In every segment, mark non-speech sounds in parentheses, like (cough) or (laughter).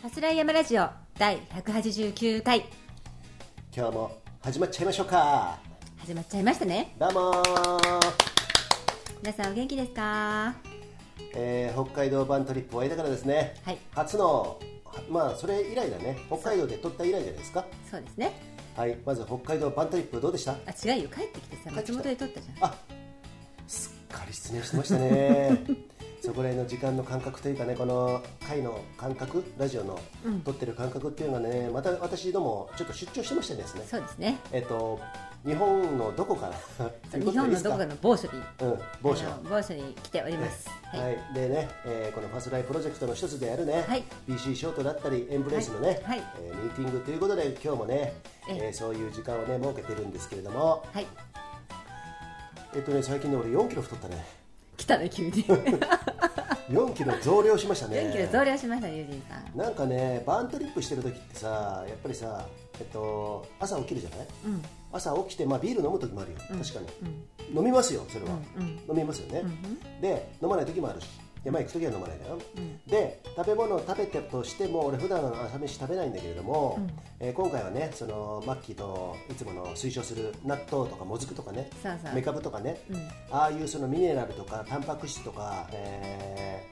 ファスライヤマラジオ第189回今日も始まっちゃいましょうか。始まっちゃいましたね。どうも。ー、皆さんお元気ですか？えー北海道バントリップ終えたからですね、はい。初のはまあそれ以来だね。北海道で撮った以来じゃないですか。そうですね。はい。まず北海道バントリップどうでした？あ違うよ。帰ってきてさ松本で撮ったじゃん。あすっかり失念してましたね (laughs) そこら辺の時間の感覚というかねこの回の感覚ラジオのうん。撮ってる感覚っていうのがねまた私どもちょっと出張してましたですね。そうですね。えっと日本のどこから？日本のどこかの某所に。うん某所。某所に来ております。はい、でね、えーこのファスライプロジェクトの一つであるね、はい。BC ショートだったりエンブレイスのね、はい。はい。えーミーティングということで今日もね、えええーそういう時間をね設けてるんですけれども。はい。えっとね最近ね俺4キロ太ったね来たね急に。4 4キロ増量しましたね。キロ増量しましたユージンさん。なんかねバーントリップしてる時ってさやっぱりさえっと朝起きるじゃない？うん。朝起きて、まあ、ビール飲む時もあるよ、うん確かに、うん。飲みますよそれは、うんうん。飲みますよね、うん。で飲まない時もあるし山行く時は飲まないだよ、うん。で食べ物を食べてとしても俺普段は朝飯食べないんだけれども、うん。えー今回はねそのマッキーといつもの推奨する納豆とかもずくとかねそうそう。メカブとかね、うん。ああいうそのミネラルとかタンパク質とか、え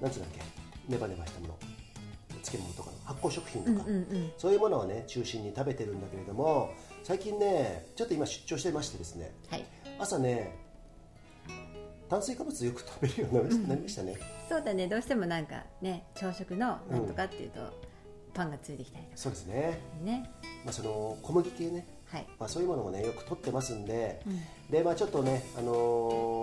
ー、なんつうんだっけネバネバしたもの漬物とかの発酵食品とか、うんうんうん。そういうものをね中心に食べてるんだけれども最近ねちょっと今出張してましてですねはい。朝ね炭水化物よく食べるように (laughs) なりましたね、そうだね。どうしてもなんかね朝食のなんとかっていうと、パンがついてきたりとか。そうですね、ね。まあ、その小麦系ね、はい。まあ、そういうものもねよく取ってますんで、うん。でまあ、ちょっとね、あの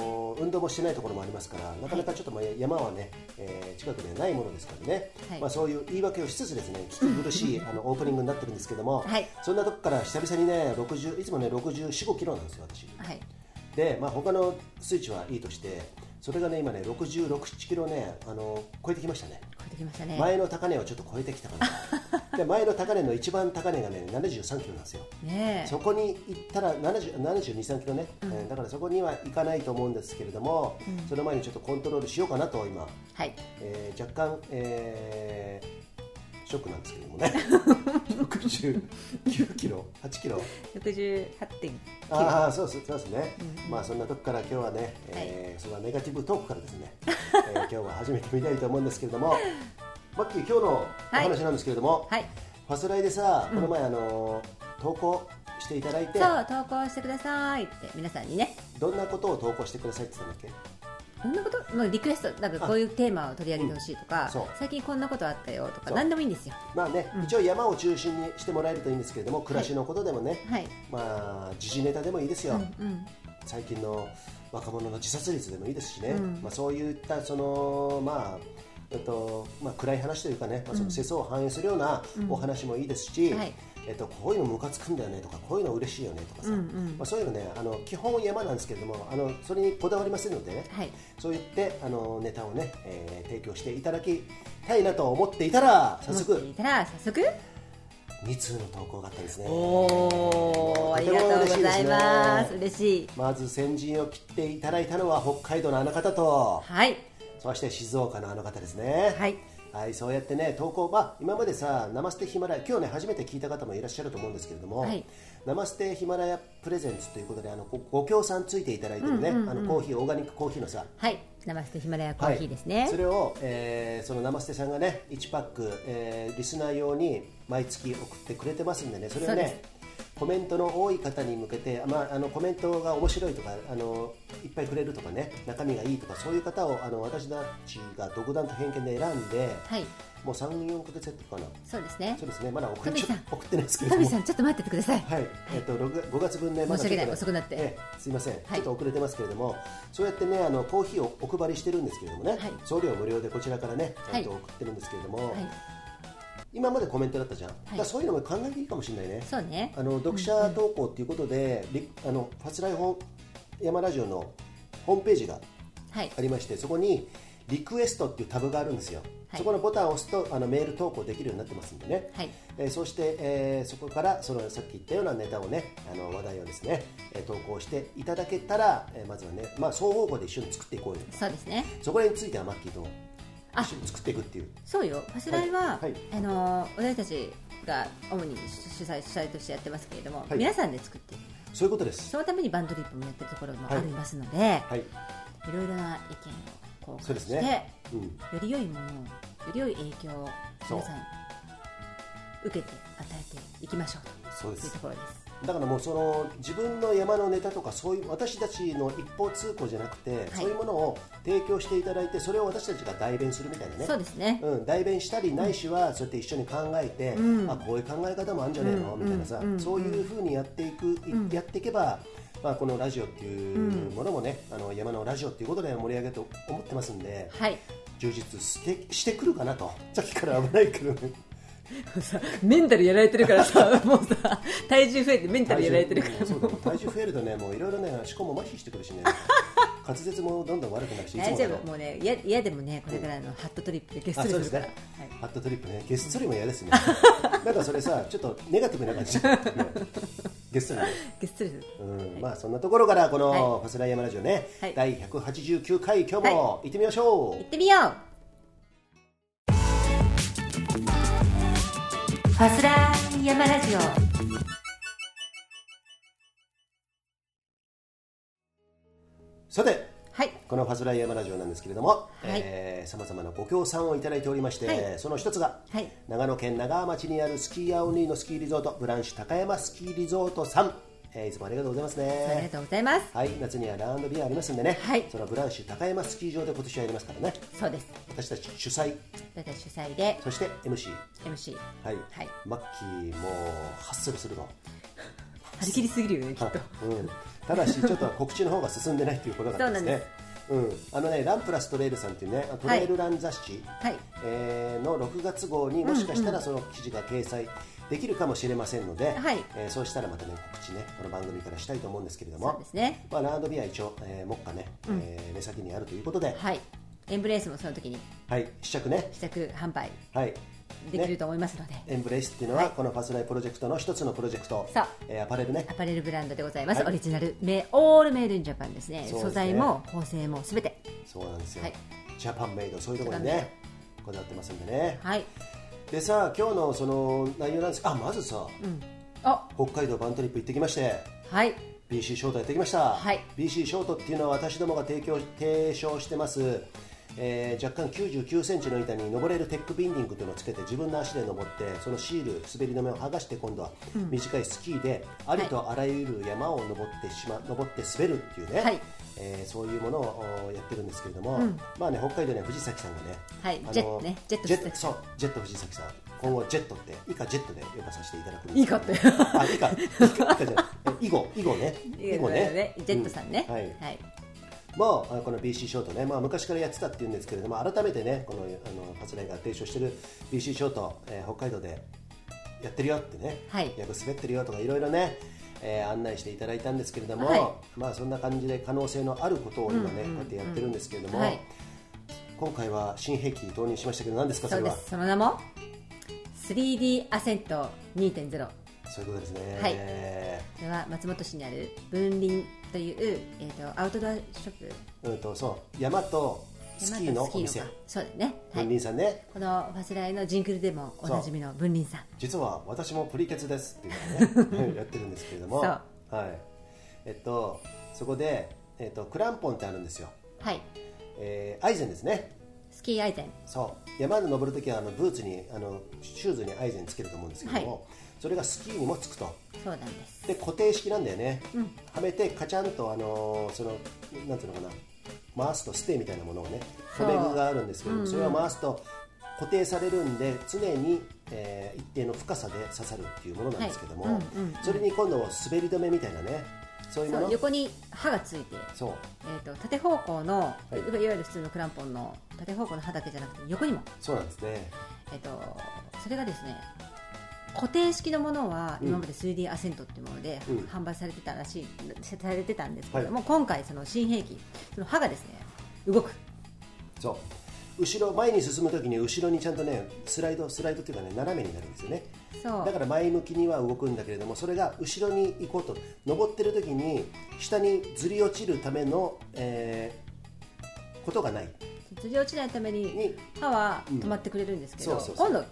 ー運動もしてないところもありますからなかなかちょっとまあ山はね、えー近くでないものですからね、はい。まあ、そういう言い訳をしつつですね聞き苦しい (laughs) あのオープニングになってるんですけども、はい。そんなとこから久々にね60いつもね6 4 5キロなんですよ私。はいで、まあ、他の数値はいいとしてそれがね今ね66、7キロねあの超えてきましたね。超えてきましたね。前の高値をちょっと超えてきたかな。(laughs) で前の高値の一番高値がね73キロなんですよ。ねえ。そこに行ったら70 72、3キロね、えーだからそこには行かないと思うんですけれども、その前にちょっとコントロールしようかなと今、はい。えー若干、えーショックなんですけどもね。69キロ8キロ。68.9ああそうですそうですね、まあそんなとこから今日はね、えーそのネガティブトークからですね、(laughs) えー今日は始めてみたいと思うんですけれどもマッキー今日のお話なんですけれども、はい。ファスライでさこの前、あのー投稿していただいてそう投稿してくださいって皆さんにね。どんなことを投稿してくださいって言ったんだっどんなこと、まあ、リクエストなんかこういうテーマを取り上げてほしいとか、うん。最近こんなことあったよとか何でもいいんですよ。けまあね、一応山を中心にしてもらえるといいんですけれども暮らしのことでもね、はい。まあ時事ネタでもいいですよ、うんうん。最近の若者の自殺率でもいいですしね、うん。まあ、そういったその、まあえっとまあ、暗い話というかね、まあ、その世相を反映するようなお話もいいですし、はいえっと、こういうのムカつくんだよねとかこういうの嬉しいよねとかさ、うんうん。まあ、そういうのねあの基本山なんですけれどもあのそれにこだわりませんのでね、はい。そう言ってあのネタをね、えー提供していただきたいなと思っていたら早思速いたら早速？2通の投稿があったんですね。おーありがとうございます。嬉しい。まず先陣を切っていただいたのは北海道のあの方とはい。そして静岡のあの方ですね。はいはい、そうやってね投稿、まあ、今までさナマステヒマラヤ今日ね初めて聞いた方もいらっしゃると思うんですけれども、はい。ナマステヒマラヤプレゼンツということであのごご協賛ついていただいてるね、あのコーヒーオーガニックコーヒーのさ。はいナマステヒマラヤコーヒーですね、はい、それを、えーそのナマステさんがね1パック、えーリスナー用に毎月送ってくれてますんでねそれをねコメントの多い方に向けて、まあ、あのコメントが面白いとかあのいっぱいくれるとかね中身がいいとかそういう方をあの私たちが独断と偏見で選んで、はい。もう34ヶ月やってるかな。そうですね。そうですね。まだ送ってないですけれども。トミさんちょっと待っててください。はい、えっと6月5月分ね、まだ申し訳ない。ちょっとね。遅くなって。ええすいません、い。ちょっと遅れてますけれども、そうやってね、あのコーヒーをお配りしてるんですけれどもね、はい。送料無料でこちらからね、はい。ちゃんと送ってるんですけれども、はい今までコメントだったじゃん、だからそういうのも考えていいかもしれないね。そうね。あの読者投稿っていうことで、リあのファスライ本山ラジオのホームページがはい。ありましてそこにリクエストっていうタブがあるんですよ、はい。そこのボタンを押すとあのメール投稿できるようになってますんでね、はい。えーそして、えーそこからそのさっき言ったようなネタをねあの話題をですね、えー投稿していただけたら、えーまずはね、まあ、双方向で一緒に作っていこうよ。そうですね。そこらについてはマッキーと一緒に作っていくっていう。そうよ。ファスライは、はい。はい。あの私たちが主に主催主催としてやってますけれども、はい。皆さんで作っていく。そういうことです。そのためにバンドリップもやってるところもはい。ありますので、はい、い、ろいろな意見を交換して、ねうん、より良いものをより良い影響を皆さん受けて与えていきましょうというそうです。ところですだからもうその自分の山のネタとかそういう私たちの一方通行じゃなくて、そういうものを提供していただいてそれを私たちが代弁するみたいなね。そうですね、うん、代弁したりないしはそうやって一緒に考えて、うん。あこういう考え方もあるんじゃねえの、うん。みたいなさ、うん。そういうふうにやっていく、いうん。やっていけば、まあ、このラジオっていうものもね、あの山のラジオっていうことで盛り上げると思ってますんではい。充実してしてくるかなと。さっきから危ないけどねさ (laughs) メンタルやられてるからさ (laughs) もうさ体重増えてメンタルやられてるから。体重体重増えるとねもういろいろね思考も麻痺してくるしね。(laughs) 滑舌もどんどん悪くなるし大丈夫。もうね嫌嫌でもねこれからのハットトリップでゲストリするから、あそうはい。ハットトリップねゲストリも嫌ですね。なんかそれさちょっとネガティブな感じ、ね、ゲストリねゲストリうん。まあそんなところからこのはい。ファスライヤマラジオね、はい。第189回今日も行ってみましょう、行ってみようファスラー山ラジオ。さてはい。このファスライヤマラジオなんですけれどもはい。さまざまなご協賛をいただいておりまして、はい。その一つが、はい。長野県長浜町にあるスキーアオニーのスキーリゾートブランシュ高山スキーリゾートさん、えーいつもありがとうございますありがねとうございます。はい夏にはラウンドビアありますんでね、はい。そのブランシュ高山スキー場で今年はやりますからね。そうです。私たち主催。私主催で。そして MC MC はい、はい。マッキーもハッスルすると。張り切りすぎるよねきっと。うん、ただしちょっと告知の方が進んでないということなんですね。うん、あのねランプラストレイルさんっていうねトレイルラン雑誌、はい。えーの6月号にもしかしたらその記事が掲載できるかもしれませんので、はい。えーそうしたらまたね告知ねこの番組からしたいと思うんですけれどそうもですね。まあ、ラウンドビア一応、えー、目下ね、えー目先にあるということで、はい。エンブレースもその時に。はい、試着ね、試着販売。はい、できると思いますので、エンブレイスっていうのは、はい。このファスライプロジェクトの一つのプロジェクトそう、えーアパレルね。アパレルブランドでございます、はい。オリジナルメオールメイドインジャパンですね。ね。素材も縫製もすべて。そうなんですよ、はい。ジャパンメイドそういうところにねこだわってますんでね。はいでさ今日のその内容なんです。あまずさうん。あ北海道バントリップ行ってきましてはい。BC ショートやってきました、はい。BC ショートっていうのは私どもが提供提唱してます、えー若干99センチの板に登れるテックビンディングというのをつけて自分の足で登ってそのシール滑り止めを剥がして今度は短いスキーでありとあらゆる山を登ってしま登って滑るっていうね、はいえーそういうものをおやってるんですけれども、うん。まあね北海道には藤崎さんがね、はいあのジェットねジェットジェ藤崎そうジェット藤崎さん。今後ジェットって以下ジェットで呼ばさせていただくんですいいかって。あ以下以下じゃない。え以後以後ね。以後ね。ジェットさんね、うはい。はい。もこの BC ショートね、まあ、昔からやってたっていうんですけれども改めてねこのあのパスライが提唱している BC ショート、えー北海道でやってるよってね、はい。よく滑ってるよとかいろいろね、えー案内していただいたんですけれども、はい。まあそんな感じで可能性のあることを今ね、こうやってやってるんですけれども、はい。今回は新兵器投入しましたけど何ですか？それは。その名も 3D アセント2.0そういうことですね、はい。これは松本市にある分林という、えー、とアウトドアショップ。うんとそう。山とスキーのお店山とスキーのかそうだね、は分い、林さんね。このファスライのジングルでもおなじみの分林さん。実は私もプリケツですっていうのをね (laughs) やってるんですけれども。はい。えっとそこで、えっと、クランポンってあるんですよ、はい。えーアイゼンですね。スキーアイゼン。そう。山で登るときはあのブーツにあのシューズにアイゼンつけると思うんですけども、はい。それがスキーにもつくと。そうなんです。で固定式なんだよね、うん。はめてカチャンとあのーそのなんていうのかな回すとステーみたいなものをね留め具があるんですけど、うん。うんそれを回すと固定されるんで常に、えー一定の深さで刺さるっていうものなんですけども、はい。うんうんうん。それに今度滑り止めみたいなねそういうもの？横に刃がついて、そう。えー、と縦方向の、い。い、わゆる普通のクランポンの縦方向の刃だけじゃなくて横にも、そうなんですね。えー、とそれがですね固定式のものはうん。今まで 3D アセントっていうものでうん。販売されてたらしい、されてたんですけれども、今回その新兵器その刃がですね動く。そう。後ろ前に進むときに後ろにちゃんとねスライドスライドっていうかね斜めになるんですよね。そう。だから前向きには動くんだけれどもそれが後ろに行こうと。登ってる時に下にずり落ちるための、えーことがない。ずり落ちないためにに歯は止まってくれるんですけど、今度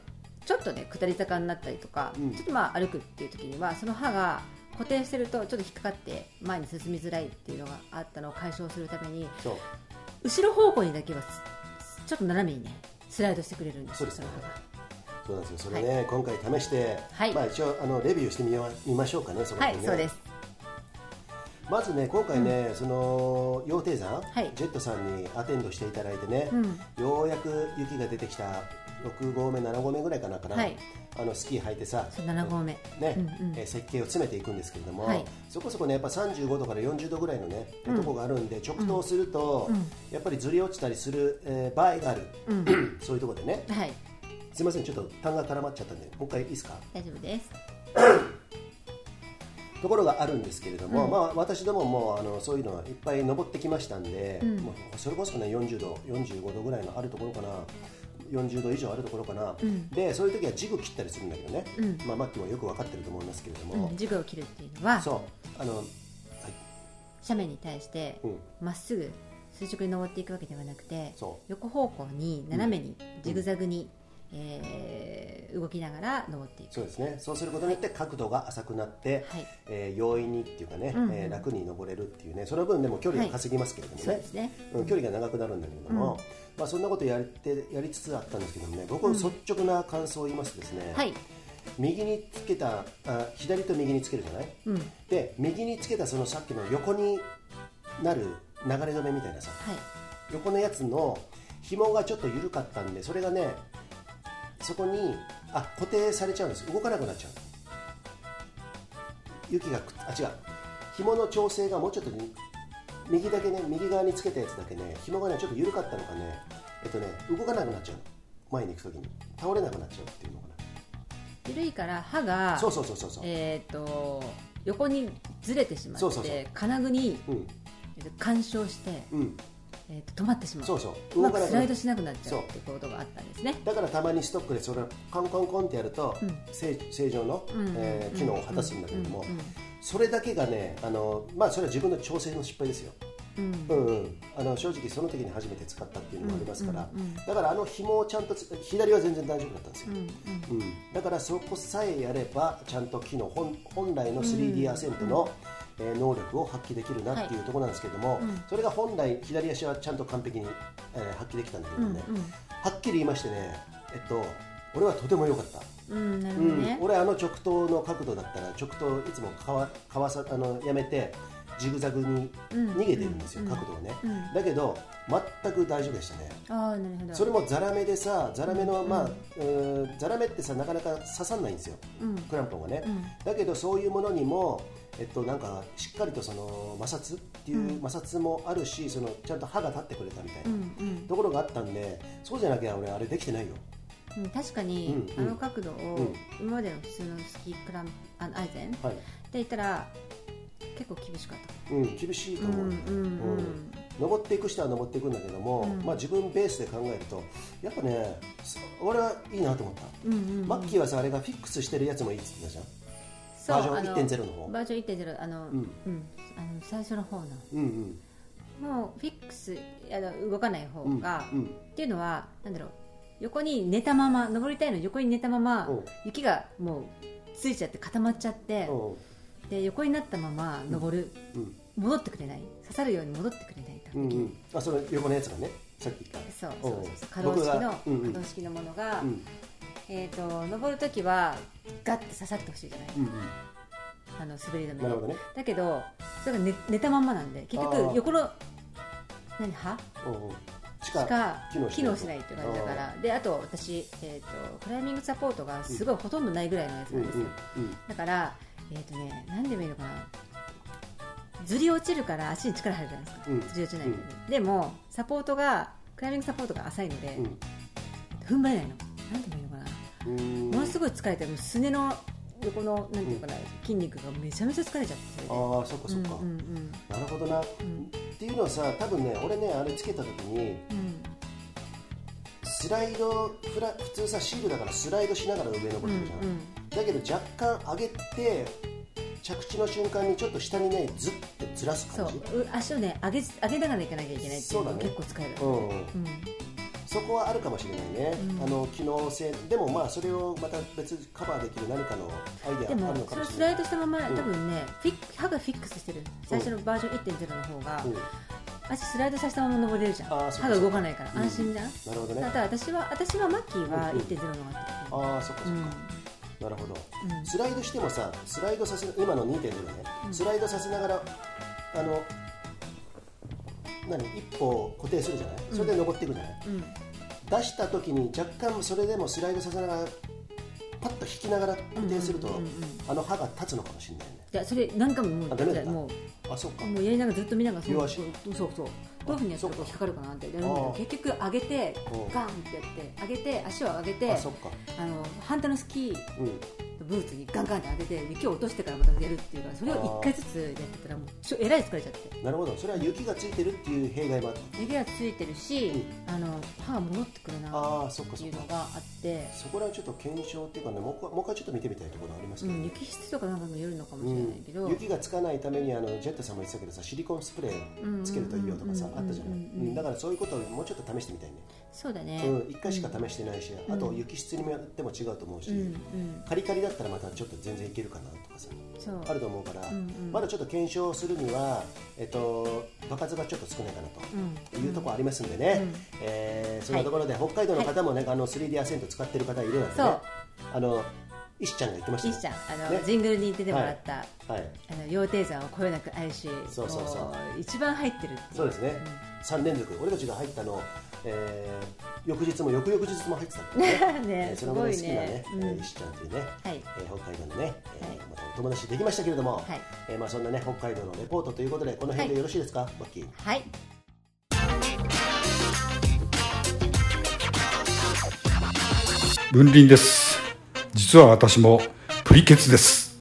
ちょっとね下り坂になったりとか、うん。ちょっとまあ歩くっていう時にはその歯が固定してるとちょっと引っかかって前に進みづらいっていうのがあったのを解消するためにそう。後ろ方向にだけはすちょっと斜めにねスライドしてくれるんですそうですね。よの歯が。そうなんですよ。それね、今回試して、はい。まあ、一応あのレビューしてみよう見ましょうかねそのは辺ね。いそうです。まずね今回ね、その羊蹄山、はい。ジェットさんにアテンドしていただいてね、うん。ようやく雪が出てきた6合目7合目ぐらいかなかな、はい。あのスキー履いてさそう7合目。ねうんうん。えー設計を詰めていくんですけれども、はい。そこそこねやっぱ35度から40度ぐらいのね、とこがあるんで直投すると、やっぱりずり落ちたりする、えー場合がある、(clears throat) そういうところでね。はい。すいませんちょっと痰が絡まっちゃったんでもう一回いいですか？大丈夫です。(clears throat) ところがあるんですけれども、まあ、私どももあのそういうのはいっぱい登ってきましたんで、もうそれこそね40度45度ぐらいのあるところかな40度以上あるところかな、でそういう時はジグ切ったりするんだけどね、まあ、マッキーもよく分かってると思いますけれども、うん。ジグを切るっていうのはそう。あの、はい。斜面に対してうん。まっすぐ垂直に登っていくわけではなくてそ横方向に斜めにジグザグに、えー動きながら登っていく。そうですね。そうすることによって角度が浅くなって、はい。えー容易にっていうかね、うんうん。えー楽に登れるっていうねその分でも距離が稼ぎますけれどもね,、そうですね。うん距離が長くなるんだけれども、まあ、そんなことやってやりつつあったんですけどもね僕の率直な感想を言いますとですね、はい。右につけたあ左と右につけるじゃない、うん。で右につけたそのさっきの横になる流れ止めみたいなさはい。横のやつの紐がちょっと緩かったんでそれがねそこにあ固定されちゃうんです。動かなくなっちゃう。雪がくっあ違う。紐の調整がもうちょっとに右だけね右側につけたやつだけね紐がねちょっと緩かったのかね。えっとね動かなくなっちゃう。の前に行く時に。倒れなくなっちゃうっていうのか緩いから歯がなそうそうそうそうそう、えー、と横にずれてしまってそうそうそう。金具に干渉して、うんえー、と止まってしまう。そうそう。うまく動かなくなるスライドしなくなっちゃうってことがあったんですね。だからたまにストックでそれをカンカンコンってやると、うん。正正常の、うんえー機能を果たすんだけれども、うんうんそれだけがねあの、まあ、それは自分の調整の失敗ですよ、うん。うんうん、あの正直その時に初めて使ったっていうのもありますから、うんうんうんだからあの紐をちゃんとつ左は全然大丈夫だったんですよ、うんうん。うん。だからそこさえやればちゃんと機能本本来の 3D アセントの、えー能力を発揮できるなっていうところなんですけれども、うん。それが本来左足はちゃんと完璧に、えー発揮できたんだけどね、うんうん。はっきり言いましてねえっと俺はとても良かった、うんなるほうん。俺あの直投の角度だったら直投いつもかわかわさあのやめてジグザグに逃げてるんですよ、うん。角度をね、うん。だけど全く大丈夫でしたね。ああなるほど。それもザラメでさザラメの、まあうんザラメってさなかなか刺さんないんですよ、うん。クランポンがね、うん。だけどそういうものにもえっと、なんかしっかりとその摩擦っていう摩擦もあるし、そのちゃんと歯が立ってくれたみたいな、ところがあったんでそうじゃなきゃ俺あれできてないよ。うん、確かに、あの角度を、ん。今までの普通のスキークランあのアイゼンではい、言ったら結構厳しかった。うん、厳しいと思う、うん登っていく人は登っていくんだけども、うん。まあ、自分ベースで考えるとやっぱねそ俺はいいなと思った、マッキーはさあれがフィックスしてるやつもいいって言ってたじそうバージョンあの1.0の方？バージョン1.0あの、ううんんあの最初の方の。ゃんうん。もうフィックスあの動かない方うんが、うん。っていうのはなんだろう横に寝たまま登りたいのに横に寝たままうん。雪がもうついちゃって固まっちゃってうん。で横になったまま登る、うん。戻ってくれない。刺さるように戻ってくれないと、うんうん。あその横のやつがねさっき言った。そうそうそう可動式の、うんうん。可動式のものが、うんえー、と登るときはガッて刺さってほしいじゃない？うんあの滑り止めうんなるほどね。だけどそれが寝寝たまんまなんで結局横の何歯？うんう。んししかか機能しないっていう感じだから。であと私、えー、とクライミングサポートがすごいほとんどないぐらいのやつうんうんんなですよ、うん。だからえっ、とね何でもいいのかな。ずり落ちるから足に力入るじゃないですか、うん。ずり落ちないように、でもサポートがクライミングサポートが浅いので、うん。踏ん張れないの。何でもいいのかな。うんものすごい疲れてもうすねの横のなんていうかな、筋肉がめちゃめちゃ疲れちゃって。ああそっかそっか、うんうんなるほどな、っていうのはさ多分ね俺ねあれつけた時にうんスライドフラ普通さシールだからスライドしながら上登ってるじゃん、うんだけど若干上げて着地の瞬間にちょっと下にねずってずらすそう感じ。う。足をね上げ上げながらいかなきゃいけないっていうのがね。結構使える、うんうん。うんそこはあるかもしれないね、うん。あの機能性でもまあそれをまた別カバーできる何かのアイデでアあるのかもしれない。ライドしたまま、うん。多分ねフィック歯がフィックスしてる最初のバージョン1.0の方が、うん。足スライドさせたまま登れるじゃん。歯が動かないから、うん安心じゃん、なるほどね。ただ私は私はマッキーはうん1.0の方があったああそっかそっか、なるほど、スライドしてもさスライドさせ今の2.0ね、スライドさせながらあの何一歩固定するじゃない？それで登っていくじゃない、出した時に若干それでもスライドさせながらパッと引きながら固定すると、あの歯が立つのかもしれないね。いやそれ何回ももうあダメだった？もあそっか。うもうやりながらずっと見ながらそう両足？そうそうそうどういうふうにやったら引っかかるかなって。であー結局上げてう。んガンってやって上げて足を上げてあの反対のスキーうん。ブーツにガンガンって当てて雪を落としてからまたやるっていうからそれを1回ずつやってたらもうちょえらい疲れちゃって。なるほど。それは雪がついてるっていう弊害もあった。雪がついてるし、あの歯が戻ってくるなああそっていうのがあって、そこらはちょっと検証っていうかねもう一回もう一回ちょっと見てみたいところありますけど、うん、雪質とかなんかにもよるのかもしうれないけど、ん、雪がつかないためにあのジェットさんも言ってたけどさシリコンスプレーつけるといいよとかさうんあったじゃない、うんうんうんうん。だからそういうことをもうちょっと試してみたいね、そうだね、うん、1回しか試してないし、あと雪質によっても違うと思うし、うんうん。カリカリだったらまたちょっと全然いけるかなとかさ。あると思うから、うんうん。まだちょっと検証するには、えっと、場数がちょっと少ないかなというところありますんでね、うん。えーそんなところで、北海道の方もね、あの 3D アセント使ってる方いるのでね。あの石ちゃんが言ってましたよいいじゃんあの、ね。ジングルに出てもらった、はい、あの羊蹄山をこよなく愛しそうそうそう。も一番入ってるっていう。そうですね、3連続。俺たちが入ったの、えー翌日も翌々日も入ってたんでね。(laughs) ねえーそのぐらい好きなねねうん。えー石ちゃんというね、はい。えー北海道のね、えーはい。またお友達できましたけれども、はい。えーまあ、そんなね北海道のレポートということでこの辺でよろしいですか、マッキー？はい。文林です実は私もプリケツです。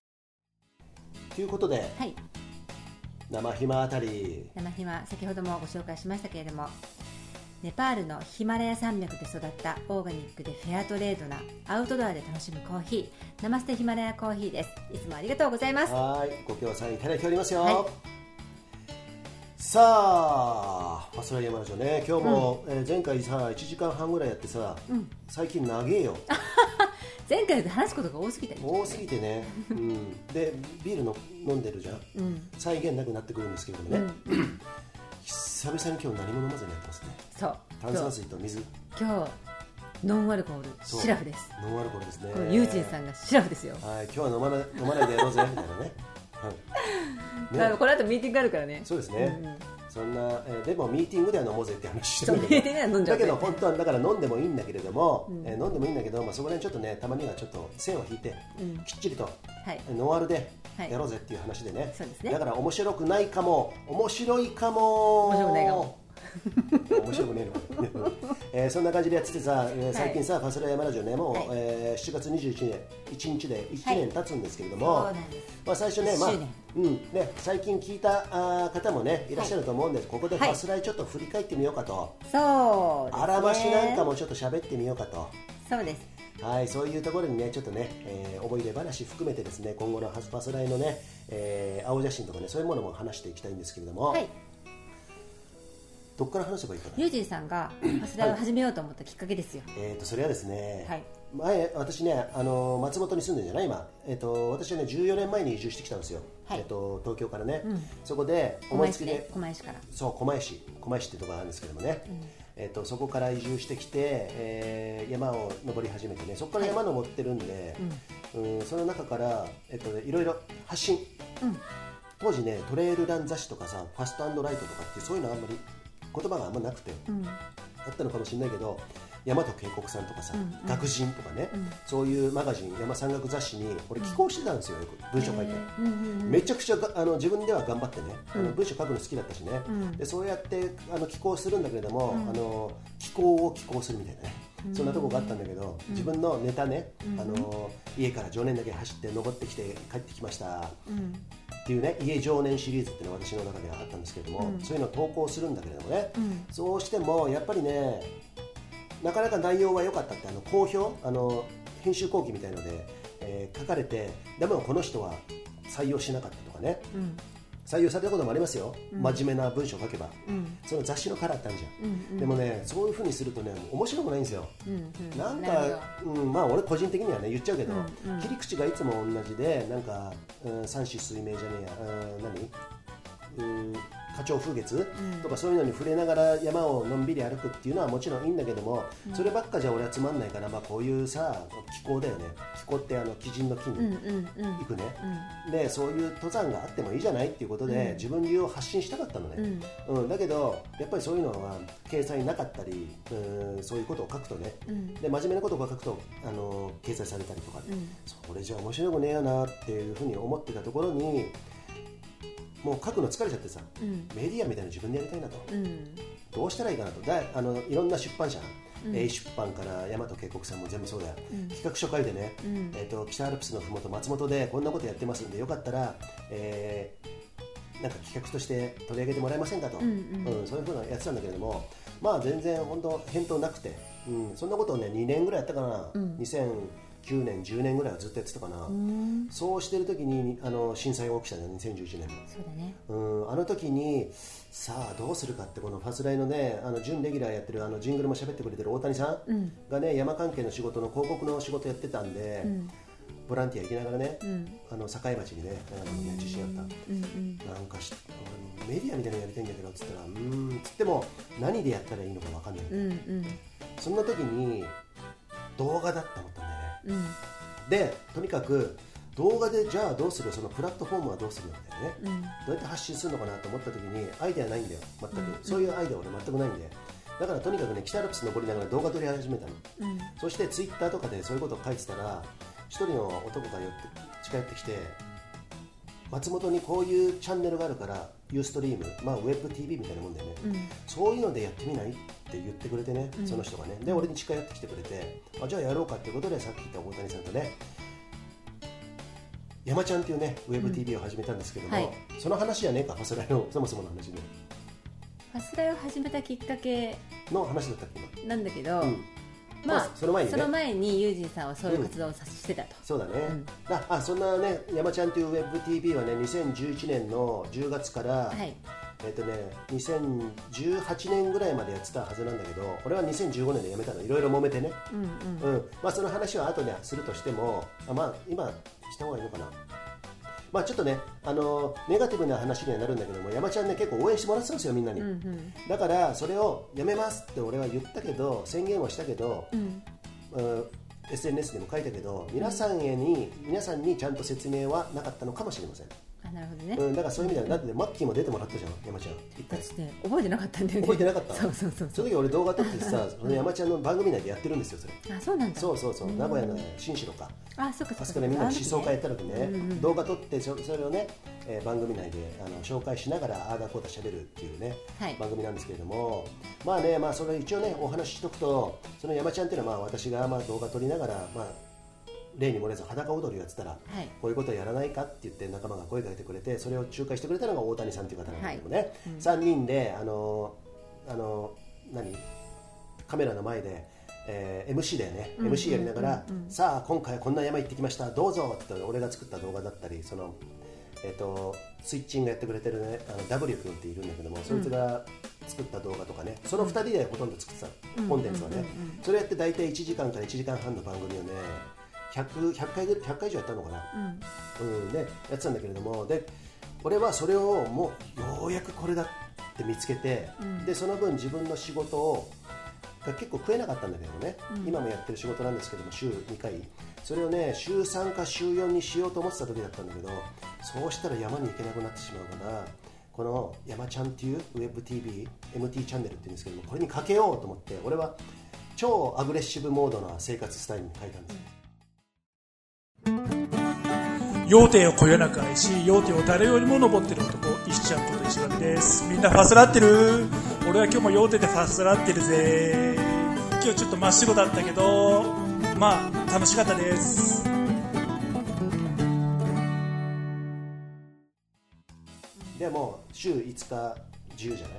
ということではい。生暇あたり。生ひま先ほどもご紹介しましたけれどもネパールのヒマラヤ山脈で育ったオーガニックでフェアトレードなアウトドアで楽しむコーヒーナマステヒマラヤコーヒーです。いつもありがとうございます。はいご協賛いただいておりますよ、はいさあファスライヤマラジオね。今日も、えー前回さ1時間半ぐらいやってさ、うん。最近長えよ。(laughs) 前回より話すことが多すぎたね多すぎてね、うん、でビールの飲んでるじゃん。うん。再現なくなってくるんですけれどもね、久々に今日何も飲まずにやってますね。そう。炭酸水と水。今日ノンアルコールそう。シラフです。ノンアルコールですね。このユージンさんがシラフですよ、はい今日は飲まない飲まないでやろうぜみたいなね,、はい、(laughs) ね。この後ミーティングあるからね。そうですね、うんうん。そんな、えーでもミーティングでは飲もうぜって話してるんだそうミーティングでは飲んじゃうだけど本当はだから飲んでもいいんだけれども、うん。えー飲んでもいいんだけど、まあ、そこら辺ちょっとねたまにはちょっと線を引いて、うん。きっちりとはい。ノンアルではい。やろうぜっていう話でね,、そうですね。だから面白くないかも面白いかも。面白くないかも面白くねえのか、(laughs) えーそんな感じでやっててさ、えー最近さ、ファスラヤマラジオねもう、はい。えー7月21日1日で1はい。年経つんですけれども、なんです。まあ、最初ね,、まあうんね、最近聞いたあー方もねい。らっしゃると思うんです、ここでフはいァスライちょっと振り返ってみようかと、そうね。あらましなんかもちょっと喋ってみようかと。そうです。はい、そういうところにね、ちょっとね、えー思い出話含めてですね、今後のハスパスライのね、えー青写真とかね、そういうものも話していきたいんですけれども、はいどっから話せばいいかな？ユージンさんがファスライを始めようと思ったきっかけですよ。えー、とそれはですね、はい。前、私ね、あの松本に住んでるんじゃない？今、えー、と私はね、14年前に移住してきたんですよ、はい。えー、と東京からね、うん。そこで思いつきで、狛江市から。そう狛江市。狛江市ってところがあるんですけどもね、えー、とそこから移住してきて、えー山を登り始めてね。そこから山登ってるんで、うん。その中から、えっとね、いろいろ発信、うん。当時ねトレイルラン雑誌とかさファストライトとかってそういうのあんまり言葉があんまなくて、うん。あったのかもしれないけど大和渓谷さんとかさ、うん学人とかね、うん。そういうマガジン山山岳雑誌に俺寄稿してたんですよよく文章書いて。うんうんうんめちゃくちゃがあの自分では頑張ってね、あのうん文章書くの好きだったしね、うん。でそうやってあの寄稿するんだけれども、うん。あの寄稿を寄稿するみたいなね、そんなとこがあったんだけど、自分のネタね、うん。あの家から常年だけ走って登ってきて帰ってきました。うんっていうね家常年シリーズっていうのが私の中ではあったんですけれども、うん。そういうのを投稿するんだけれどもね、うん。そうしてもやっぱりねなかなか内容は良かったってあの好評あの編集後期みたいので、えー書かれてでもこの人は採用しなかったとかねうん採用されたこともありますよ、真面目な文章を書けば、うん。その雑誌のカラーってあるじゃん、うんうん。でもねそういうふうにするとね面白くないんですよ、うんうん。なんか、うん、まあ俺個人的にはね言っちゃうけど、うんうん。切り口がいつも同じでなんか、うん、三子水明じゃねえや、うん、何、うん、花鳥風月、とかそういうのに触れながら山をのんびり歩くっていうのはもちろんいいんだけども、そればっかじゃ俺はつまんないから、まあ、こういうさ気候だよね。気候ってあの鬼人の木に行くね、でそういう登山があってもいいじゃないっていうことで、自分流を発信したかったのね、うん。だけどやっぱりそういうのは掲載なかったり、うん、そういうことを書くとね、で真面目なことを書くとあの掲載されたりとか、それじゃ面白くねえよなっていうふうに思ってたところにもう書くの疲れちゃってさ、うん。メディアみたいなの自分でやりたいなと、うん。どうしたらいいかなと。だあのいろんな出版社、A 出版から大和渓谷さんも全部そうだよ、企画書書いてね、えー、と北アルプスのふもと松本でこんなことやってますんでよかったら、えーなんか企画として取り上げてもらえませんかと、んうん。うんそういうふうなやってたんだけれども。まあ全然本当返答なくて、うん、そんなことをね2年ぐらいやったかな、2009年10年ぐらいはずっとやってたかな、うん。そうしてる時にあの震災が起きたの2011年の。そうだね。うんあの時にさあどうするかってこのファスライのねあの準レギュラーやってるあのジングルも喋ってくれてる大谷さんがね、山関係の仕事の広告の仕事やってたんで、ボランティア行きながらね、あの境町にね長野の地震あった、うんうん。なんかしメディアみたいなのやりたいんだけどっつったらうーんつっても何でやったらいいのか分かんない、うんうん。そんな時に動画だって思ったんだよねうん。でとにかく動画でじゃあどうする？そのプラットフォームはどうする？んだよね、どうやって発信するのかなと思った時にアイデアないんだよ。全く、そういうアイデア俺全くないんでだからとにかくね北アルプス登りながら動画撮り始めたの、そしてツイッターとかでそういうことを書いてたら一人の男が寄って近寄ってきて松本にこういうチャンネルがあるからユーストリーム、まあ、ウェブ TV みたいなもんだよね、そういうのでやってみない？って言ってくれてね、その人がね。で俺に近寄ってきてくれてあじゃあやろうかっていうことでさっき言った大谷さんとね山ちゃんっていうねウェブ TV を始めたんですけども、はい。その話じゃねえかファスライのそもそもの話ねファスライを始めたきっかけの話だったっけ？今なんだけど、うんまあまあその前にね。その前にユージンさんはそういう活動をさしてたと、そうだね、ん。ああそんなね山ちゃんというウェブ TV はね2011年の10月から、はい。えっとね、2018年ぐらいまでやってたはずなんだけど俺は2015年で辞めたの。いろいろ揉めてね、うんうん。うん。まあ、その話は後でするとしてもあ、まあ、今した方がいいのかな、まあ、ちょっとねあのネガティブな話にはなるんだけども山ちゃんね結構応援してもらってたんですよみんなに、うんうん。だからそれをやめますって俺は言ったけど宣言はしたけど、うん。うん SNS でも書いたけど皆さんへに皆さんにちゃんと説明はなかったのかもしれません、あなるほどね、うん、だからそういう意味ではだってマッキーも出てもらったじゃん山ちゃん。一回私ね覚えてなかったんだよね。覚えてなかった。(laughs) そうそうそう。その時俺動画撮ってさ (laughs) その山ちゃんの番組内でやってるんですよそれ。あそうなんだ。そうそうそう。名古屋の新城か。あそっかそっか。あそこでみんなで思想会やったら時ね、動画撮ってそそれをね、えー番組内であの紹介しながらああだこうだしゃべるっていうね、はい。番組なんですけれども。まあねまあそれ一応ねお話ししとくとその山ちゃんっていうのはまあ私がまあ動画撮りながらまあ例に漏れず裸踊りをやってたら、はい。こういうことをやらないかって言って仲間が声かけてくれてそれを仲介してくれたのが大谷さんという方なんだけどもね、3人であのあの何？カメラの前で、えー MC だよね、MC やりながら、さあ今回こんな山行ってきました。どうぞって俺が作った動画だったりその、えー、とスイッチングやってくれてるねあの W 君っているんだけども、そいつが作った動画とかね。その2人でほとんど作ってた、コンテンツはね、それやって大体1時間から1時間半の番組をね 100, 100, 回ぐ100回以上やったのかな、うん。ね、やってたんだけれども。で俺はそれをもうようやくこれだって見つけて、でその分自分の仕事をが結構食えなかったんだけどね、今もやってる仕事なんですけども週2回。それをね週3か週4にしようと思ってた時だったんだけどそうしたら山に行けなくなってしまうからこの山ちゃんっていうウェブ TV MT チャンネルっていうんですけどもこれにかけようと思って俺は超アグレッシブモードな生活スタイルに変えたんです、要点をこよなく愛し要点を誰よりも登ってる男石ちゃんこと石上です。みんなファスラってる。俺は今日も要点でファスラってるぜ。今日ちょっと真っ白だったけどまあ楽しかったです。でも週5日自由じゃない、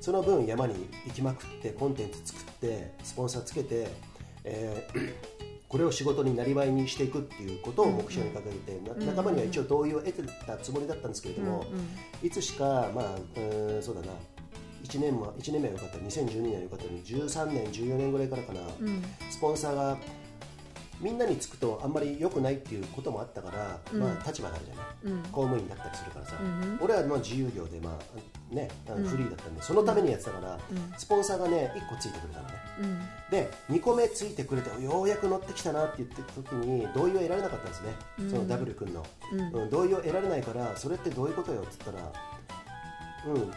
その分山に行きまくってコンテンツ作ってスポンサーつけて、えーこれを仕事になりわいにしていくっていうことを目標に掲げて、な仲間には一応同意を得てたつもりだったんですけれども、いつしかまあうーんそうだな。1年も1年目はよかった。2012年はよかったのに13年14年ぐらいからかな、スポンサーがみんなにつくとあんまり良くないっていうこともあったから、まあ、立場があるじゃない、公務員だったりするからさ、俺はまあ自由業で、まあね、フリーだったんで、そのためにやってたから、スポンサーがね1個ついてくれたのね、で2個目ついてくれてようやく乗ってきたなって言ってた時に同意を得られなかったんですね、その W 君の、うん。同意を得られないからそれってどういうことよって言ったらうん、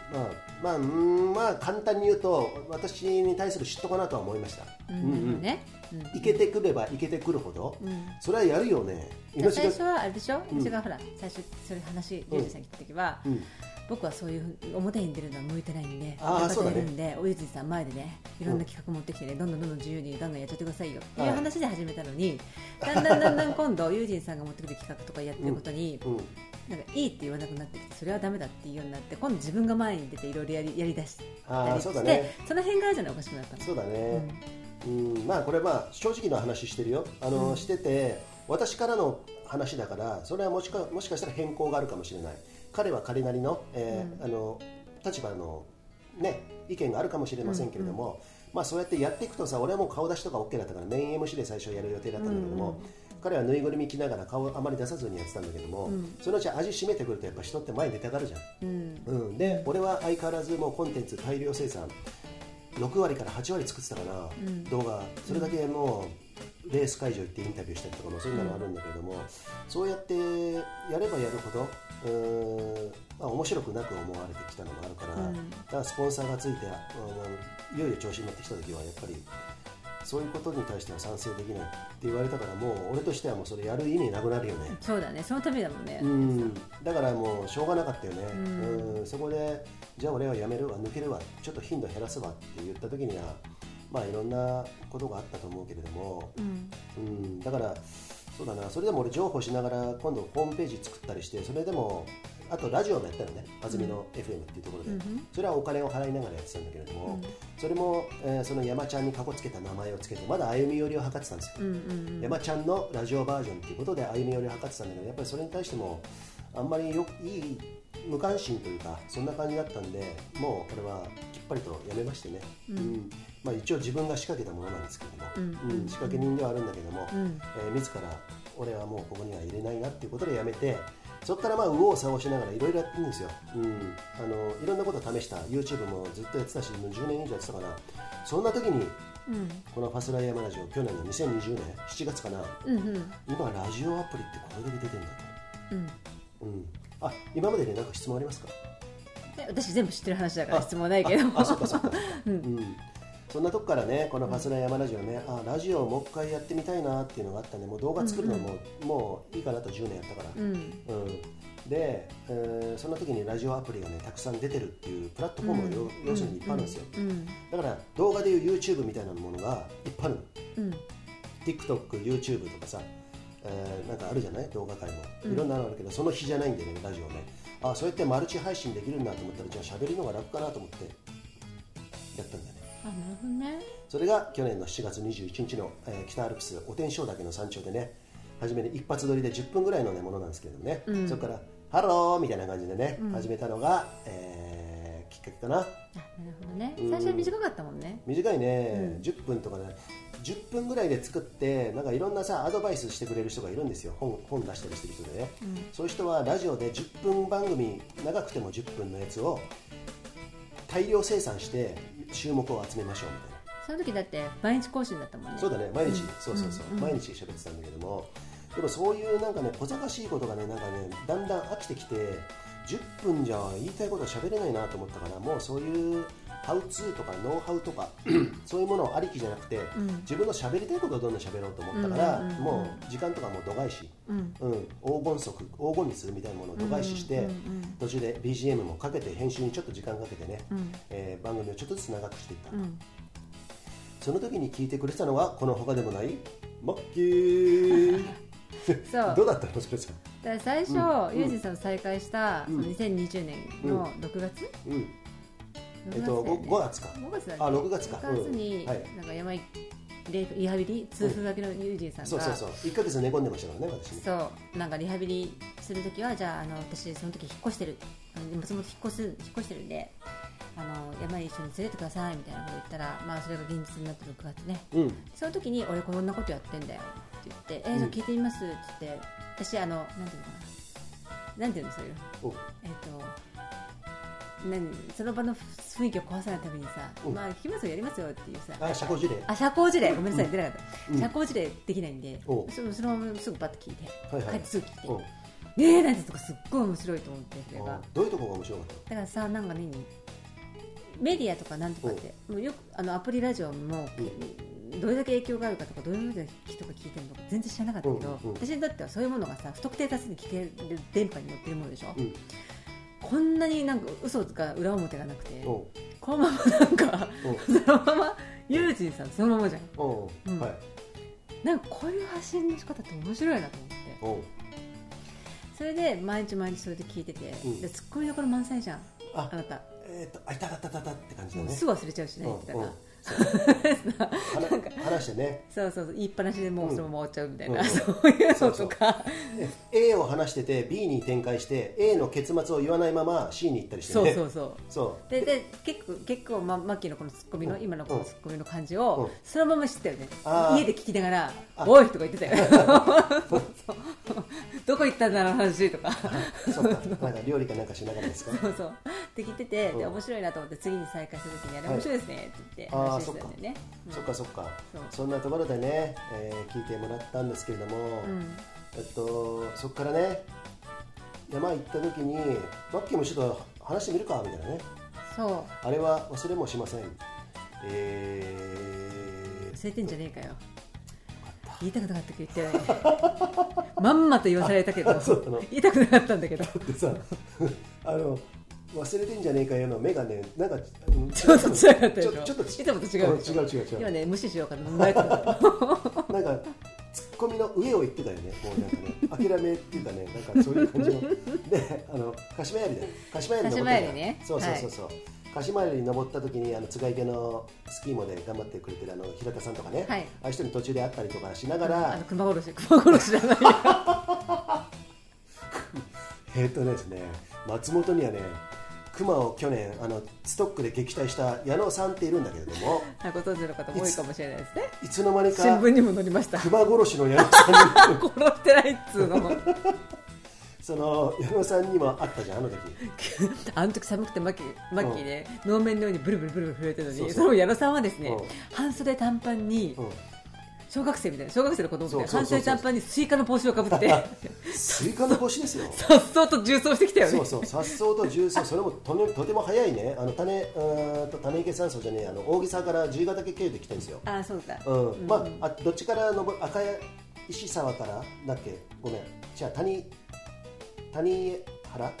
まあ、まあ、まあ、簡単に言うと、私に対する嫉妬かなとは思いました。ね、うんいけてくればいけてくるほど、それはやるよね。最初はあれでしょ、うちがほら最初そういう話リュウジさんに来た時は、うん。僕はそういう表に出るのは向いてないんで頑張ってやるんで、おゆずさん前でねいろんな企画持ってきてね、どんどんどんどん自由にガンガンやっちゃってくださいよ。っていう話で始めたのに、だんだんだんだん今度ユージンさんが持ってくる企画とかやってることに、うん、なんかいいって言わなくなってきてそれはダメだっていうようになって今度自分が前に出ていろいろやりやりだしたりしてそうだね。その辺があるじゃないおかしくなったの。そうだね。うん、まあ、これ、まあ、正直な話してるよ。あの、してて、私からの話だから、それはもしか、もしかしたら変更があるかもしれない。彼は彼なりの、えーあの、立場の。ね、意見があるかもしれませんけれども。まあ、そうやってやっていくとさ、俺はもう顔出しとか OK だったから、メイン MC で最初やる予定だったんだけども。彼はぬいぐるみ着ながら顔あまり出さずにやってたんだけども、そのうち味しめてくるとやっぱ人って前に出たがるじゃん、うんで俺は相変わらずもうコンテンツ大量生産6割から8割作ってたかな、動画。それだけもうレース会場行ってインタビューしたりとかもそういうのがあるんだけれども、そうやってやればやるほどうーん、まあ、面白くなく思われてきたのもあるから、だからスポンサーがついてあのいよいよ調子に乗ってきた時はやっぱりそういうことに対しては賛成できないって言われたからもう俺としてはもうそれやる意味なくなるよね。そうだね。そのためだもんね、うん、だからもうしょうがなかったよね、うんそこでじゃあ俺は辞めるわ抜けるわちょっと頻度減らすわって言った時にはまあいろんなことがあったと思うけれども、うん。だからそうだな。それでも俺情報しながら今度ホームページ作ったりしてそれでもあとラジオもやったのね安曇野 FM っていうところで、それはお金を払いながらやってたんだけれども、それも、えーその山ちゃんにかこつけた名前をつけてまだ歩み寄りを図ってたんですよ、山ちゃんのラジオバージョンっていうことで歩み寄りを図ってたんだけどやっぱりそれに対してもあんまりよいい無関心というかそんな感じだったんでもうこれはきっぱりとやめましてね、うん。まあ、一応自分が仕掛けたものなんですけれども、うん。仕掛け人ではあるんだけども、えー自ら俺はもうここには入れないなっていうことでやめてそこからまあ右往左往しながらいろいろやってるんですよ、うん、あのいろんなこと試した。YouTube もずっとやってたしもう10年以上やってたかなそんな時にこの「ファスライヤマラジオ」去年の2020年7月かな、今ラジオアプリってこれだけ出てんだと、うん。あ今までで何か質問ありますか？で私全部知ってる話だから質問ないけど。ああそっかそっか、(laughs) うんそんなとこからねこの「ファスライヤマラジオね」あラジオをもう一回やってみたいなっていうのがあったんでもう動画作るのも、もういいかなと10年やったから、うん。で、えーその時にラジオアプリがねたくさん出てるっていうプラットフォームが要,、要するにいっぱいあるんですよ、だから動画でいう YouTube みたいなものがいっぱいあるの、TikTok、YouTube とかさ、えーなんかあるじゃない？動画界も。いろんなのあるけど、その日じゃないんでねラジオね。あそうやってマルチ配信できるんだと思ったらじゃあ喋るのが楽かなと思ってやったんだよねね。それが去年の7月21日の、えー北アルプス大天井岳の山頂でね初めに一発撮りで10分ぐらいの、ね、ものなんですけれどもね、そこから「ハロー!」みたいな感じでね、始めたのが、えーきっかけかな。あなるほどね。最初は短かったもんね。短いね、10分とかね。10分ぐらいで作ってなんかいろんなさアドバイスしてくれる人がいるんですよ。本本出したりしてる人でね、そういう人はラジオで10分番組長くても10分のやつを大量生産して注目を集めましょうみたいな。その時だって毎日更新だったもんね。そうだね。毎日、そうそうそう、毎日喋ってたんだけども。でもそういうなんかね小賢しいことがねなんかねだんだん飽きてきて10分じゃ言いたいことは喋れないなと思ったからもうそういうハウツーとかノウハウとかそういうものありきじゃなくて、自分の喋りたいことをどんどん喋ろうと思ったから、もう時間とかも度外視、うん。黄金則黄金率みたいなものを度外視して、途中で BGM もかけて編集にちょっと時間かけてね、えー番組をちょっとずつ長くしていった、その時に聞いてくれてたのはこの他でもないマッキー。(laughs) そう。どうだったのそれさ最初、ユージさんと再会した、その2020年の6月、うん。6えっとだよね 5, 月か5月だあ6月か。6月に、なんか山行リリハビリ痛風明けの友人さんが、そうそうそう。1ヶ月寝込んでましたからね私ね。そう。なんかリハビリするときはじゃああの私その時引っ越してる。あの松本引っ越す引っ越してるんであの山に一緒に連れてくださいみたいなこと言ったらまあそれが現実になって6月ね。うん。その時に俺こんなことやってんだよ。って言ってえーじゃあ聞いてみます。って言って私あのなんていうのかな。なんていうのそういうの。お。えっ、と何その場の雰囲気を壊さないためにさ、うん。まあ聞きますよやりますよっていうさ。あ社交辞令。あ社交辞令。ごめんなさい、出なかった、うん。社交辞令できないんでおそのそのまますぐバッと聞いて、はいはい。帰ってすぐ聞いて、うん。ねえなんてとかすっごい面白いと思ってそれがあどういうところが面白かっだからさなんか何メディアとかなんとかってもうよくあのアプリラジオも、どれだけ影響があるかとかどういうふうな人が聞いてるのか全然知らなかったけど、うん。うん。私にとってはそういうものがさ不特定多数に聞ける電波に乗ってるものでしょ、うんこんなになんか嘘が裏表がなくて、このままなんかそのままユージンさんそのままじゃん。おう。うん。はいなんかこういう発信の仕方って面白いなと思って。それで毎日毎日それで聞いてて、うん。でツッコミどころ満載じゃん。あ。あなた、えっとあいたたたたたって感じだね。すぐ忘れちゃうしね、うん言ってたら話話してね。そうそうそう。言いっぱなしでもうそのまま終わっちゃうみたいな、うん。そういうのとか。A を話してて B に展開して A の結末を言わないまま C に行ったりしてそうねそうそう。そう。でで結構結構、ま、マッキーのこのツッコミの、うん。今のこのツッコミの感じうん。を、そのまま知ったよね。家で聞きながら「あ。おい!」とか言ってたよ。(laughs) (laughs) どこ行ったんだろう話とか。そうか。なんか料理かなんかしながらですか？そうそう。って聞いてて、でうん。面白いなと思って次に再開するときにあれはい。面白いですねって言って話してたんだよねそっか。そっかそんなところでね、えー聞いてもらったんですけれども、うん。えっと、そこからね山行った時にマッキーもちょっと話してみるかみたいなね。そう。あれは忘れもしません。え忘れてんじゃねえかよ。言いたくなかったけど言ってない。まんまと言わされたけど言いたくなかったんだけど。ー、でさあの忘れてんじゃねえかよの目がねなんかうんちょっと違かったでしょちょっといつもと違う。違う違う違う。今ね無視しようかな。なんかツッコミの上を言ってたよね、もうなんかね、(laughs) 諦めっていうかね、なんかそういう感じの、で、あの鹿島槍で、鹿島槍に登った。ね。そうそうそうそう、鹿島槍に登った時にあの津賀池のスキーモで頑張ってくれてるあの平田さんとかね、はい。ああいう人に途中で会ったりとかしながあらの、熊殺し。熊殺しじゃないえーっとねですね、松本にはね、熊を去年あのストックで撃退した矢野さんっているんだけれども、あご存知の方も多いかもしれないですね。いつの間にか新聞にも載りました。熊殺しの矢野さんに。(laughs) 殺してないっつうの (laughs) その矢野さんにも会ったじゃんあの時。(laughs) あの時寒くてマッキーマッキーね、能面のようにブルブルブルブル震えてるのにその矢野さんはですね、うん。半袖短パンに、うん小学生みたいな小学生の子供みたいな半袖短パンにスイカの帽子をかぶって (laughs) スイカの帽子ですよ。さっそうと縦走してきたよねそうそう、さっそうと縦走、それもとねとても早いね、あの種、うーんと種池山荘じゃねえ、あの扇沢から爺ヶ岳経由で来てるんですよ。あそうだ、うん、まあ、あ、どっちからのぼ、赤石沢から、だっけ、ごめん、じゃあ、谷。谷原？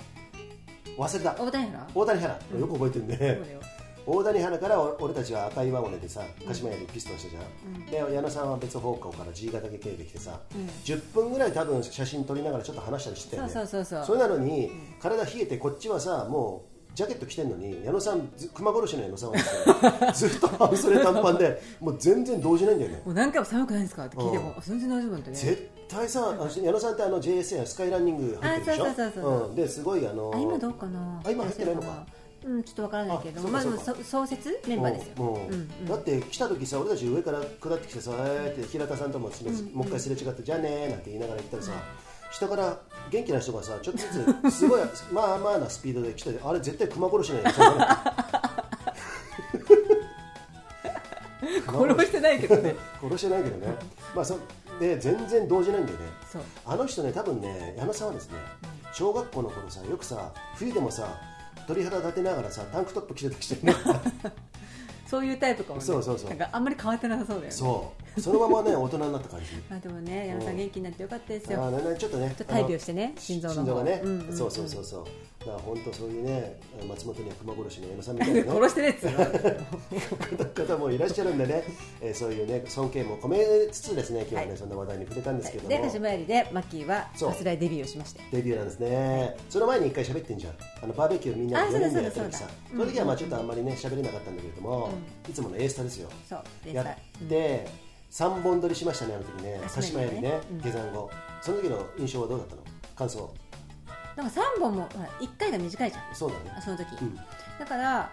忘れた。大谷原？大谷原、よく覚えてるね。そうだよ大谷原からお俺たちは赤いワゴンでさ鹿島槍ピストンしたじゃん、で矢野さんは別方向から自由形経由で来てさ、10分ぐらい多分写真撮りながらちょっと話したりしてたよね。そうそうそうそう。それなのに、体冷えてこっちはさもうジャケット着てんのに矢野さんず熊殺しの矢野さんは (laughs) ずっと半袖短パンでもう全然動じないんだよね。もう何回も寒くないですか？って聞いても、うん。あ全然大丈夫なんだね。絶対さ矢野さんってあの JSA スカイランニング入ってるでしょ？あそうそうそうそうう。ん、ですごいあのあ今どうかな？あ今入ってないのかうんちょっとわからないけどまあでも。あそうかそうか。そ創設メンバーですよ、うんう。んうん。だって来た時さ俺たち上から下ってきてさ、えーって平田さんともすれもう一回すれ違って、じゃあねーなんて言いながら行ったらさ、下から元気な人がさちょっとずつすごい (laughs) まあまあなスピードで来てあれ絶対熊殺しなんやそんなの殺してないけどね。(laughs) 殺してないけどね、まあそで全然動じないんだよね。そう。あの人ね多分ね矢野さんはですね小学校の頃さよくさ冬でもさ鳥肌立てながらさタンクトップ着てたりしてね。(laughs) そういうタイプかもね。そうそうそう。なんかあんまり変わってなさそうだよね。そうそのままね大人になった感じ。まあでもね矢野さん元気になってよかったですよ。あちょっとねちょっと大病してね心臓の方。心臓がね、うんうんうん。そうそうそうそう。だから本当そういうね松本には熊殺しの矢野さんみたいな、ね、(laughs) 殺してねっつ (laughs) 方もいらっしゃるんでね、えーそういうね尊敬も込めつつですね今日はね、はい。そんな話題に触れたんですけども、で鹿島槍でマッキーはさすらいデビューをしまして。デビューなんですね、その前に一回喋ってんじゃん。あのバーベキューみんなで4あそうだ人でやった時さ。その時はまあちょっとあんまりね喋れなかったんだけれども、いつものエースタですよ。そうでやさって、3本撮りしましたねあの時ね。鹿鹿島槍ね。島槍ねうん。下山後。その時の印象はどうだったの？感想。なんか3本もほら1回が短いじゃん。そうだね。あその時、うん。だから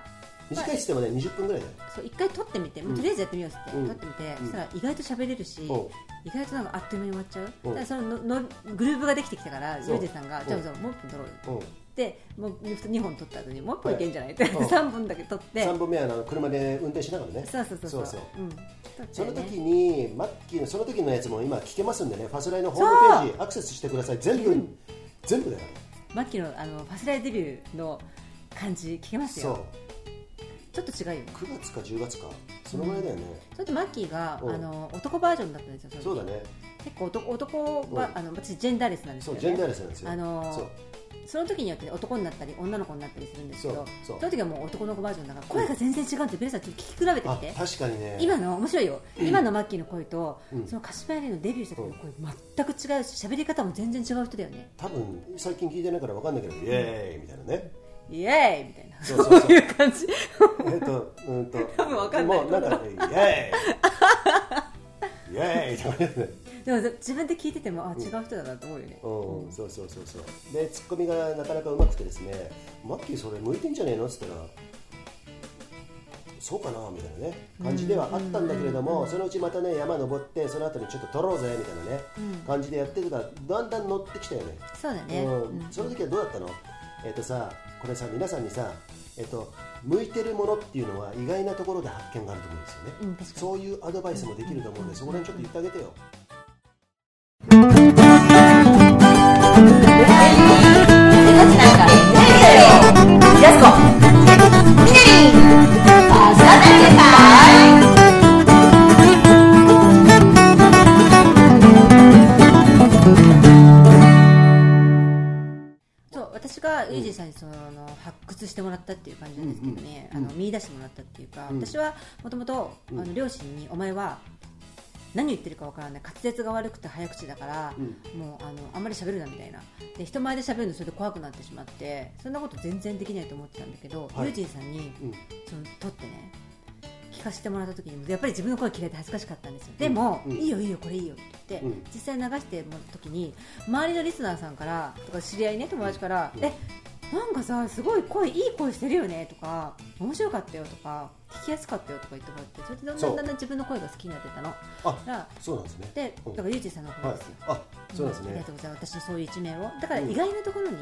短いっつってもね20分ぐらいだよ。そう1回撮ってみて、とりあえずやってみようっつって、うん。撮ってみて、うん。そしたら意外と喋れるし、意外となんかあっという間に終わっちゃう、う。んだからそのののグループができてきたからそう。ユージさんがうんじゃあじゃあもう1本撮ろうよ。う。んでもう2本撮った後にもう1本いけんじゃない？って、うん。3本だけ撮って。3本目はあの車で運転しながらね。そうそうそうそう。そうう。ん。その時にマッキーのその時のやつも今聞けますんでね。ファスライのホームページアクセスしてください。全部うん。全部だよマッキーのあのファスライデビューの感じ聞けますそう。よちょっと違うよ9月か10月か。そのぐらいだよね、それとマッキーがうん。あの男バージョンだったんですよそうだね。結構男男はうん。あの私ジェンダーレスなんですよね。そうジェンダーレスなんですよ。あのその時によって男になったり女の子になったりするんですけどその時はもう男の子バージョンだから声が全然違うってベルさんちょっと聞き比べてみあて確かにね。今の面白いよ。今のマッキーの声と、うん。その鹿島槍のデビューした時の声全く違うし喋り方も全然違う人だよね。多分最近聞いてないから分かんないけどイエーイみたいなね。イエーイみたいな。そうそうそう。いう感じ。えっとうんと (laughs) 多分わかんない。もうなんかイエーイ。イエーイとかねでも自分で聞いててもあ違う人だなと思うよね、うん、そうそうそうそう。でツッコミがなかなかうまくてですねマッキーそれ向いてんじゃねえの？っつったらそうかなみたいなね感じではあったんだけれども、そのうちまたね山登ってその後にちょっと撮ろうぜみたいなね、うん。感じでやってるからだんだん乗ってきたよね。そうだね、うん。うん。その時はどうだったの？えっ、とさこれさ皆さんにさえっ、と向いてるものっていうのは意外なところで発見があると思うんですよね、うんそういうアドバイスもできると思うんで、そこら辺ちょっと言ってあげてよ、らったっていう感じなんですけどね、うんうんあの見出してもらったっていうか、うん。私はもともと両親にお前は何言ってるかわからない。滑舌が悪くて早口だから、うん。もうあのあんまり喋るなみたいな。で人前で喋るのそれで怖くなってしまってそんなこと全然できないと思ってたんだけど、はい。ユージンさんにうん。その撮ってね聞かせてもらった時にもやっぱり自分の声嫌いで恥ずかしかったんですよ。でも、うん。いいよいいよこれいいよって言って、うん。実際流してもらった時に周りのリスナーさんからとか知り合いね友達から、うん。えなんかさすごい声いい声してるよねとか面白かったよとか。聞きやすかったよとか言ってもらってそれでだんだんだんだん自分の声が好きになってたの。だあそうなんですね。でうん。だからユージンさんの声はいですよ、あそうなんですね。ありがとうございます。私のそういう一面を。だからうん。意外なところに、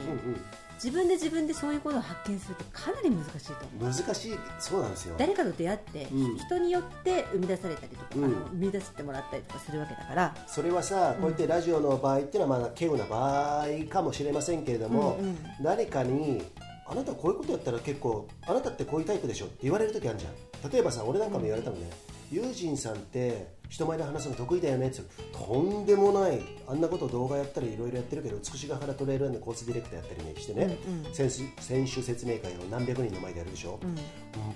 自分で自分でそういうことを発見するってかなり難しいと思う。難しいそうなんですよ。誰かと出会って、うん。人によって生み出されたりとか、うん。生み出してもらったりとかするわけだから、それはさこうやってラジオの場合っていうのはまあ稀有な場合かもしれませんけれども、うんうん。誰かにあなたこういうことやったら結構あなたってこういうタイプでしょって言われる時あるじゃん。例えばさ俺なんかも言われたのね、ユージンさんって人前で話すの得意だよねってとんでもないあんなこと動画やったりいろいろやってるけど美しが原トレイルランドコースディレクターやったりねしてね、うんうん。選手説明会を何百人の前でやるでしょ、うん。うん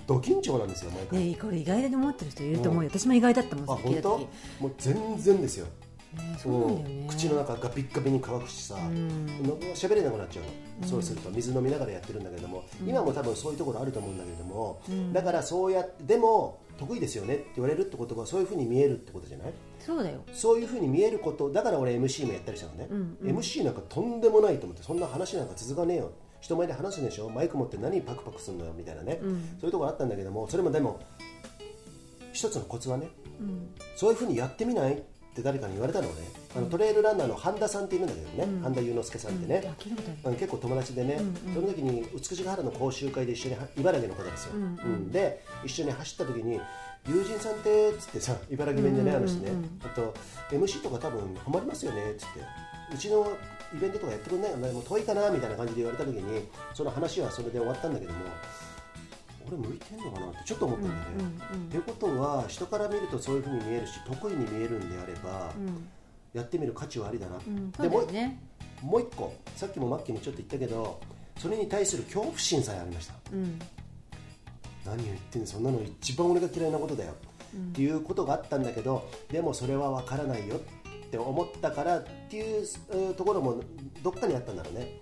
ド緊張なんですよ毎回、ね、これ意外だと思ってる人いると思うよ、私も意外だったもんあ本当？もう全然ですよ。ねそうね。口の中がビッカビに乾くしさ、ん。の喋れなくなっちゃうの、そうすると水飲みながらやってるんだけども、今も多分そういうところあると思うんだけれども、だからそうやってでも得意ですよねって言われるってことはそういうふうに見えるってことじゃない？そうだよ。そういうふうに見えることだから俺 MC もやったりしたのね、うん MC なんかとんでもないと思ってそんな話なんか続かねえよ。人前で話すんでしょ？マイク持って何パクパクするのよみたいなね、うん。そういうところあったんだけどもそれもでも一つのコツはねうん。そういうふうにやってみない？って誰かに言われたのね。あのトレイルランナーの半田さんっているんだけどね、うん。半田雄之介さんってね、あ聞いたことあるあの結構友達でね、うんうん。その時に美しが原の講習会で一緒には茨城の方ですよ、うんうん。で一緒に走った時に友人さんって？っつってさ茨城弁でね、うんうんうんあの人ね。あと MC とか多分ハマりますよね？っつって。うちのイベントとかやってくんない？よねもう遠いかな？みたいな感じで言われた時にその話はそれで終わったんだけども俺向いてんのかなってちょっと思ったんだよね、うんうんっていうことは人から見るとそういうふうに見えるし得意に見えるんであれば、うん。やってみる価値はありだな、でもね。もう一個さっきもマッキーもちょっと言ったけどそれに対する恐怖心さえありました。うん。何を言ってんのそんなの一番俺が嫌いなことだよ、っていうことがあったんだけどでもそれは分からないよって思ったからっていううんところもどっかにあったんだろうね。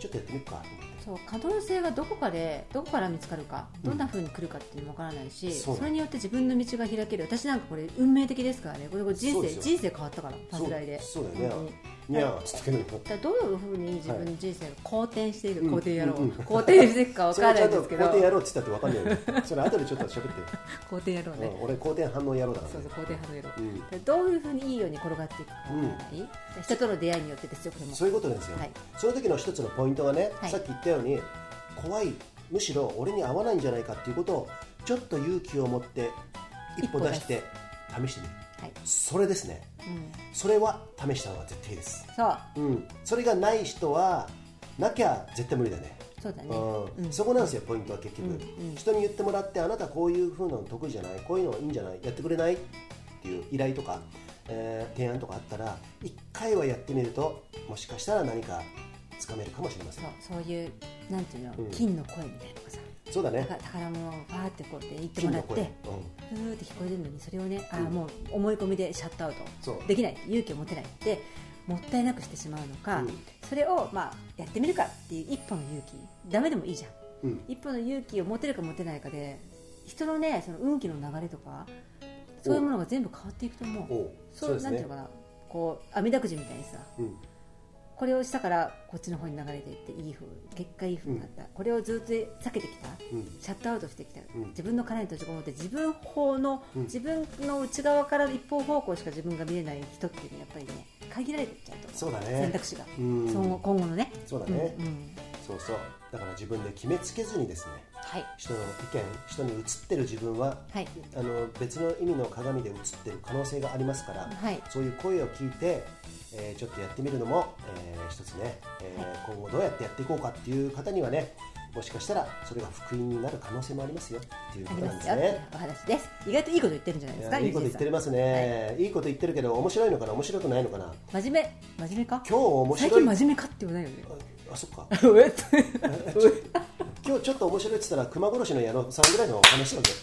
ちょっとやってみっかそう可能性がどこかでどこから見つかるかどんな風に来るかっていうのもわからないし、そうそれによって自分の道が開ける。私なんかこれ運命的ですからね。これこれ人生人生変わったからパズライで。そうだよねににゃーっつけどだからどういうふうに自分の人生が好転している、うん。好転やろう、好転していくか (laughs) わそからないんですけど。好転やろうって言ったって分かんないよそれ後でちょっと喋ってよ、好転やろうね、うん俺好転反応やろうだからね。そうそう好転派のやろう、どういうふうにいいように転がっていくか。人との出会いによってですよそういうことですよ、はい。その時の一つのポイントがね、はい。さっき言ったように怖いむしろ俺に合わないんじゃないかっていうことをちょっと勇気を持って一歩出して試してみるはい、それですね。うん、それは試した方が絶対いいです、そう。うん、それがない人はなきゃ絶対無理だね。そうだね、うん。うん。そこなんですよポイントは結局、うんうん。人に言ってもらってあなたこういう風なの得意じゃないこういうのいいんじゃないやってくれないっていう依頼とか、えー提案とかあったら一回はやってみるともしかしたら何かつかめるかもしれません。そうそういうなんていうの、うん。金の声みたいなのがさそうだね。宝宝物をバーってこうやって言ってもらって金の声、ふーって聞こえるのにそれをねあーうんもう思い込みでシャットアウト。できない。勇気を持てない。ってもったいなくしてしまうのか、うん。それを、まあ、やってみるかっていう一歩の勇気。ダメでもいいじゃん。うん。うん一歩の勇気を持てるか持てないかで人のねその運気の流れとかそういうものが全部変わっていくと思う。そうね。なんていうのかな。こうあみだくじみたいにさうんこれをしたからこっちの方に流れていっていい風結果いい風になった、これをずっと避けてきた。うん。シャットアウトしてきた、うん。自分の殻に閉じこもって自分法の、うん。自分の内側から一方方向しか自分が見れない人っていうのはやっぱりね限られてっちゃうと。そうだね。選択肢が、今後のね。そうだね。うん。うん。そうそう。だから自分で決めつけずにですねはい。人の意見人に映ってる自分ははい。あの別の意味の鏡で映ってる可能性がありますから、はい。そういう声を聞いて、えーちょっとやってみるのも、えー一つね、えー今後どうやってやっていこうかっていう方にはねもしかしたらそれが福音になる可能性もありますよっていうあことなんですね。お話です。意外といいこと言ってるんじゃないいですかやいいこと言ってますね、い、いこと言ってるけど面白いのかな面白くないのかな。真面目真面目か？今日面最白い。近真面目かって言わないよね。あそっか。今日ちょっと面白いって言ったら熊殺しの矢野さんぐらいの話なんだよ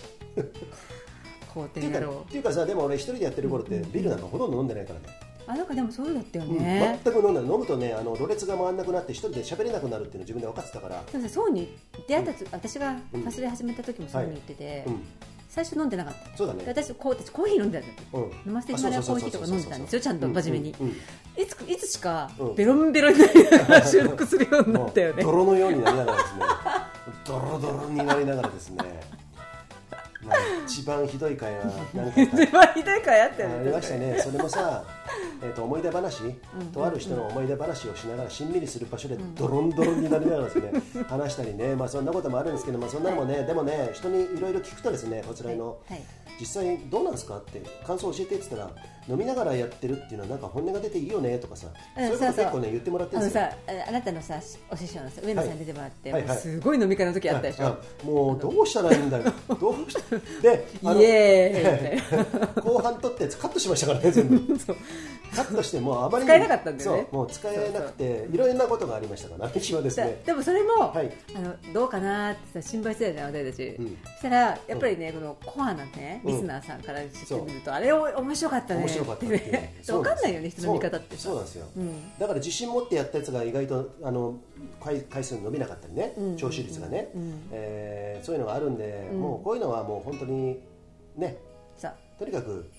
皇っていうか帝野郎っていうかさでも俺一人でやってる頃ってビールなんかほとんど飲んでないからね、あなんかでもそうだったようんね、全く飲んだ。飲むとねあのろれつが回らなくなって一人で喋れなくなるっていうの自分で分かってたから、でもさそうに出会ったつ、私がファスレ始めた時もそうに言ってて、うん、最初飲んでなかった。そうだね。で私こう私コーヒー飲んでたんだうん、飲ませてヒマラヤコーヒーとか飲んでたんですよちゃんと真面目にうん。うんいついつしかうん。ベロンベロンになりながら収録するようになったよね。(laughs) もう泥のようになりながらですね。ドロドロになりながらですね、(laughs) まあ、一番ひどい会話 (laughs) 何回か。一番ひどい回あったよね。ありましたね、それもさ、(laughs) えー、と思い出話、ん。とある人の思い出話をしながらしんみりする場所でドロンドロンになりながらですね、(laughs) 話したりね、まあ、そんなこともあるんですけど、まあ、そんなのもね、でもね、人にいろいろ聞くとですね、こちらの、はい。実際どうなんですかって感想教えてって言ったら、飲みながらやってるっていうのはなんか本音が出ていいよねとかさ、うんそういうこと結構ね言ってもらってるんですよ。さああなたのさお師匠のさ上野さんに出てもらって、はいすごい飲み会の時あったでしょ、ああもうどうしたらいいんだよ、(laughs) どうした？で、あのイエーイ (laughs) 後半取ってカットしましたからね、全部。カットしてもうあまりに使えなかったんだよね。もう使えなくていろんなことがありましたから私はですさね。でもそれも、はい。あのどうかなってさ心配してたじゃん私たち、うん。そしたらやっぱりね、このコアなねうん。リスナーさんから知ってみると、あれお面白かったね。面白かったっていう。分かんないよね人の見方ってそうなんですよ、うん。だから自信持ってやったやつが意外とあの回回数伸びなかったりね、うん。聴取率がね、うん。えーそういうのがあるんで、うん。もうこういうのはもう本当にね。さ。とにかく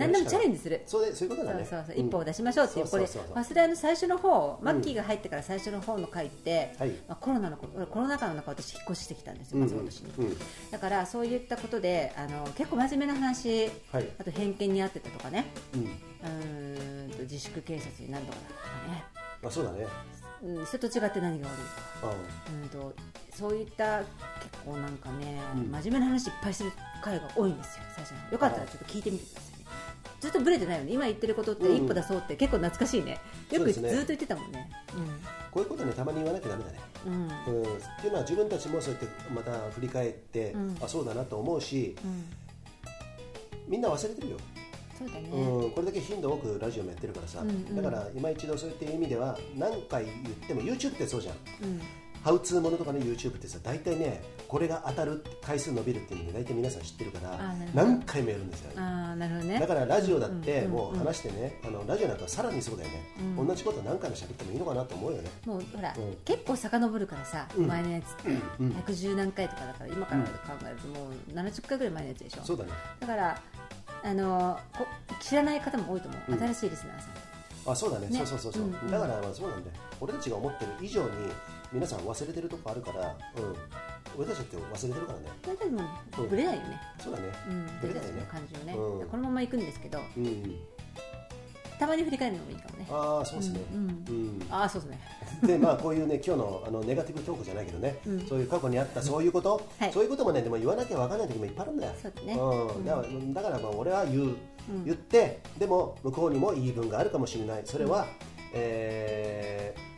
何でもチャレンジする。そうでそういうことだね。そうそう一歩を出しましょうっていう、これそうそうそう。そうファスラーの最初の方マッキーが入ってから最初の方の回って、はい。まあ、コロナの頃コロナ禍の中私引っ越ししてきたんですようん松本市に、うんだからそういったことであの結構真面目な話はい。あと偏見にあってたとかね。うん。と自粛警察に何とかだとかね。まあそうだね。うん、それと違って何が悪いか。ううんとそういった結構なんかね、うん。真面目な話いっぱいする回が多いんですよ最初の。よかったらちょっと聞いてみてください。ねずっとブレてないよね。今言ってることってうん。一歩出そうって結構懐かしいね。よくずっと言ってたもんね。こういうことねたまに言わなきゃダメだね。うんうん。うん、っていうのは自分たちもそうやってまた振り返って、うん。あそうだなと思うしうん。みんな忘れてるよ、そうだね、うん、これだけ頻度多くラジオもやってるからさ、うんうん。だから今一度そういった意味では何回言っても YouTube ってそうじゃん。うんハウツーものとかの YouTube ってさ大体ねこれが当たる回数伸びるっていうので大体皆さん知ってるから何回もやるんですよ。ああなるほどね。だからラジオだってうんもう話してね、あのラジオなんかさらにそうだよね、うん。同じこと何回も喋ってもいいのかなと思うよね。もうほら、うん。結構遡るからさ、うん。前のやつって。うん110何回とかだから今から考えるともう70回ぐらい前のやつでしょ。そうだね。だからあのこ知らない方も多いと思う、うん。新しいリスナーさん。あそうだね。ね。そうそうそうそう、だからまあそうなんだよ。俺たちが思ってる以上に皆さん忘れてるとこあるから、うん、俺たちって忘れてるからね。大体もううん。ぶれないよね、そうだね。うん、ぶれないね。俺たちの感じをね、うん。このまま行くんですけどうん。たまに振り返るのもいいかもね。ああそうですね。うんうん。ああそうですね。(laughs) でまあこういうね今日のあのネガティブトークじゃないけどね、うん。そういう過去にあったそういうこと、はい。そういうこともねでも言わなきゃ分かんない時もいっぱいあるんだよ。そうだね。うん、だからだからまあ俺は言う、うん。言ってでも向こうにも言い分があるかもしれない。それは、えー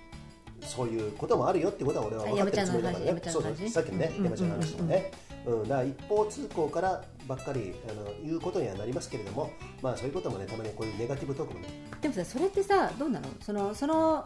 そういうこともあるよってことは俺は分かってるつもりだからね。そうそうさっきのね、うん山ちゃんの話とかね、うん、だから一方通行からばっかりあの言うことにはなりますけれどもまあそういうこともねたまにこういうネガティブトークもね。でもさそれってさどうなの？そのその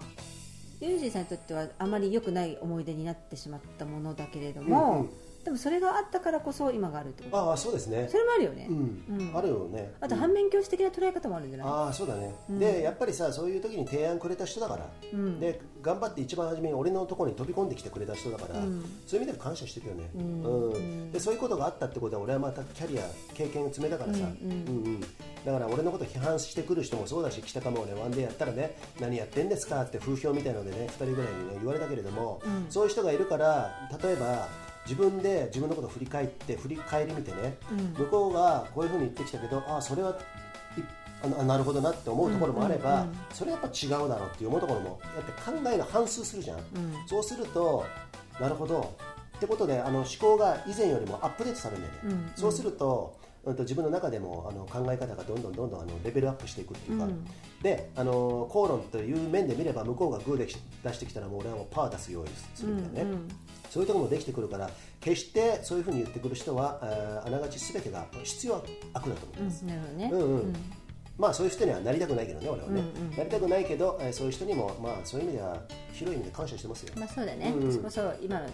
ユージーさんにとってはあまり良くない思い出になってしまったものだけれども、うんうんでもそれがあったからこそ今があるってこと。ああそうですね。それもあるよね、うん、うん。あるよね。あとうん。反面教師的な捉え方もあるんじゃない、ああそうだね、うん。でやっぱりさそういう時に提案くれた人だから、うん。で頑張って一番初めに俺のところに飛び込んできてくれた人だから、うん。そういう意味では感謝してるよね、うん。うん。でそういうことがあったってことは俺はまたキャリア経験を積めたからさ、うんうん。うんだから俺のこと批判してくる人もそうだし北かもねワンデーやったらね何やってんですかって風評みたいのでね2人ぐらいにね言われたけれども、うん。そういう人がいるから例えば自分で自分のことを振り返って振り返り見てね、うん。向こうがこういうふうに言ってきたけどあそれはいあなるほどなって思うところもあれば、うんうんうん。それやっぱ違うだろうって思うところもやって考えが反数するじゃん、うん。そうするとなるほど。ってことであの思考が以前よりもアップデートされるんだよね、うんうん。そうすると,、うん、と自分の中でもあの考え方がどんどんどんどんあのレベルアップしていくっていうか、うんであの口論という面で見れば向こうがグーで出してきたらもう俺はもうパー出す用意するみたいなね、うんそういうところもできてくるから決してそういうふうに言ってくる人はあーあながち全てが必要悪だと思います、うんなるほどね、うんうん。まあそういう人にはなりたくないけどね俺はね、うんうん。なりたくないけど、えーそういう人にもまあそういう意味では広い意味で感謝してますよ、まあそうだね、うん。そこそ今の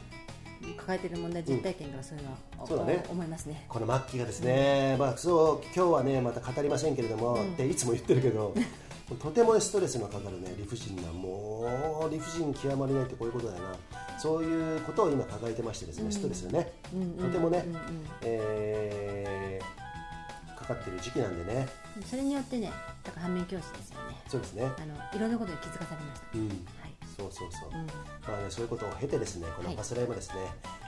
抱えている問題実体験からそういうのは、そうだね。思いますね。この末期がですね、まあそう今日はねまた語りませんけれども、っていつも言ってるけどとてもストレスのかかるね理不尽なもう理不尽極まりないってこういうことだよなそういうことを今抱えてましてですね、ストレスがね、とてもね、えーかかってる時期なんでね。それによってねだから反面教師ですよね。そうですね。あのいろんなことに気づかされました、うん。はい。そうそうそう、うん。まあね、そういうことを経てですねこのはい。パスライもですね、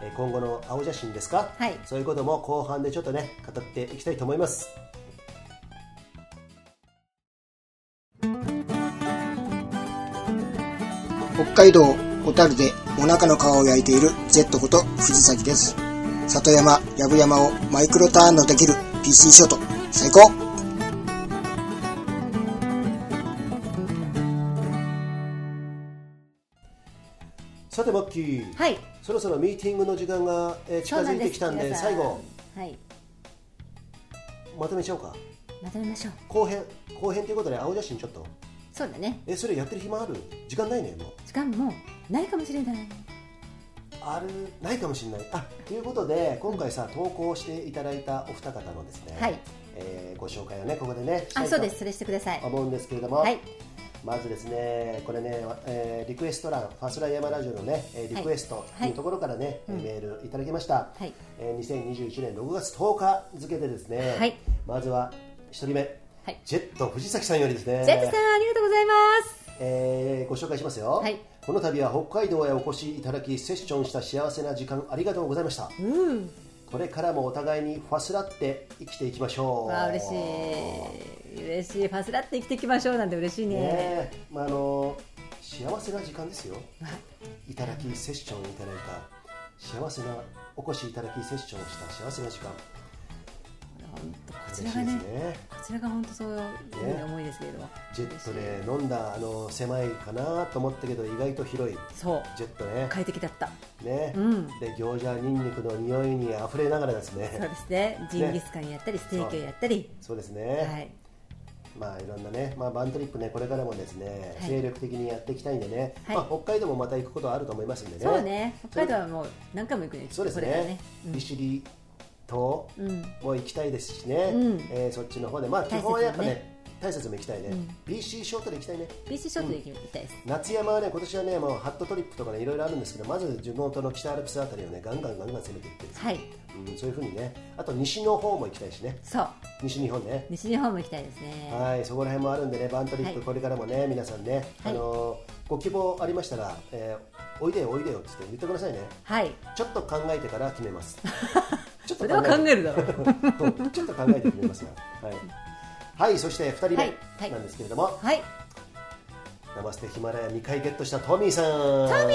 えー今後の青写真ですか、はい。そういうことも後半でちょっとね語っていきたいと思います。北海道小樽でお腹の皮を焼いている Z こと藤崎です。里山、藪山をマイクロターンのできる PC ショート、最高。さてマッキー、はい。そろそろミーティングの時間が、えー近づいてきたんで皆さ最後。はい。まとめちゃおうか。まとめましょう。後編後編ということで青写真ちょっと。そうだね。えそれやってる暇ある？時間ないねもう。時間もないかもしれない。あるないかもしれない。あということで今回さ投稿していただいたお二方のですね、はい。えーご紹介をねここでねあそうです。それしてください。思うんですけれども、はい。まずですねこれね、えーリクエスト欄ファスライヤマラジオのねえーリクエストというところからね、はい。メールいただきました、はい。えー2021年6月10日付でですね、はい。まずは1人目、はい。ジェット藤崎さんよりですね。ジェットさんありがとうございます。えーご紹介しますよ、はいこの度は北海道へお越しいただきセッションした幸せな時間ありがとうございました。うん。これからもお互いにファスラって生きていきましょう。わあ嬉しい。嬉しい。ファスラって生きていきましょうなんて嬉しいね。ねえまああの幸せな時間ですよ。わいただきセッションいただいた。幸せなお越しいただきセッションした幸せな時間本当こちらがねね。こちらが本当そういう思いですけれども、ジェットで飲んだあの狭いかなと思ったけど意外と広い。そう。ジェットね。快適だった。ね、うん。で餃子ニンニクの匂いにあふれながらですそうねですね。ジンギスカンやったりステーキをやったり、そう。ですね、はい。まあいろんなね、まあ、バントリップねこれからもですね、はい。精力的にやっていきたいんでね、はい。まあ、北海道もまた行くことはあると思いますんでね。そうね。北海道はもう何回も行くね。そうですこれからね。利尻島うん。も行きたいですしね、うん。えーそっちの方で。まあ基本はやっぱね大切も行きたいね、うん。BC ショートで行きたいね。BC ショットで行きたいです、夏山はね今年はねもうハットトリップとかねいろいろあるんですけどまず地元の北アルプスあたりをねガンガンガンガン攻めていってはい。うん、そういうふうにね。あと西の方も行きたいしね。そう。西日本ね。西日本も行きたいですね。はい、そこら辺もあるんでね、バントリップ、はい。これからもね、皆さんね、はい。あのーご希望ありましたら、えーおいでよ、おいでよって言ってくださいね。はい。ちょっと考えてから決めます。(laughs) ちょっと考えるだろう。(laughs) う。んちょっと考えて決めますよ。はい。はい、そして2人目なんですけれども、はい。ナマステヒマラヤ2回ゲットしたトミーさん。トミ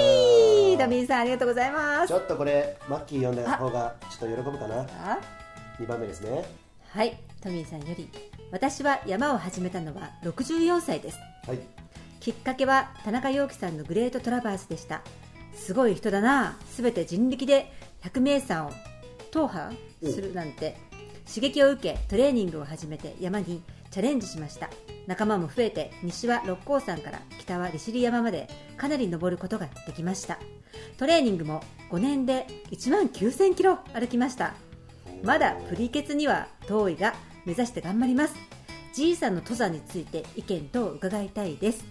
ー！トミーさんありがとうございます。ちょっとこれ、マッキー読んだ方がちょっと喜ぶかな？あ。2番目ですね。はい。トミーさんより私は山を始めたのは64歳です。はい。きっかけは田中陽樹さんのグレートトラバースでした。すごい人だなすべて人力で百名山を踏破するなんて刺激を受けトレーニングを始めて山にチャレンジしました。仲間も増えて西は六甲山から北は利尻山までかなり登ることができました。トレーニングも5年で1万9000キロ歩きました。まだプリケツには遠いが目指して頑張ります。じいさんの登山について意見等を伺いたいです。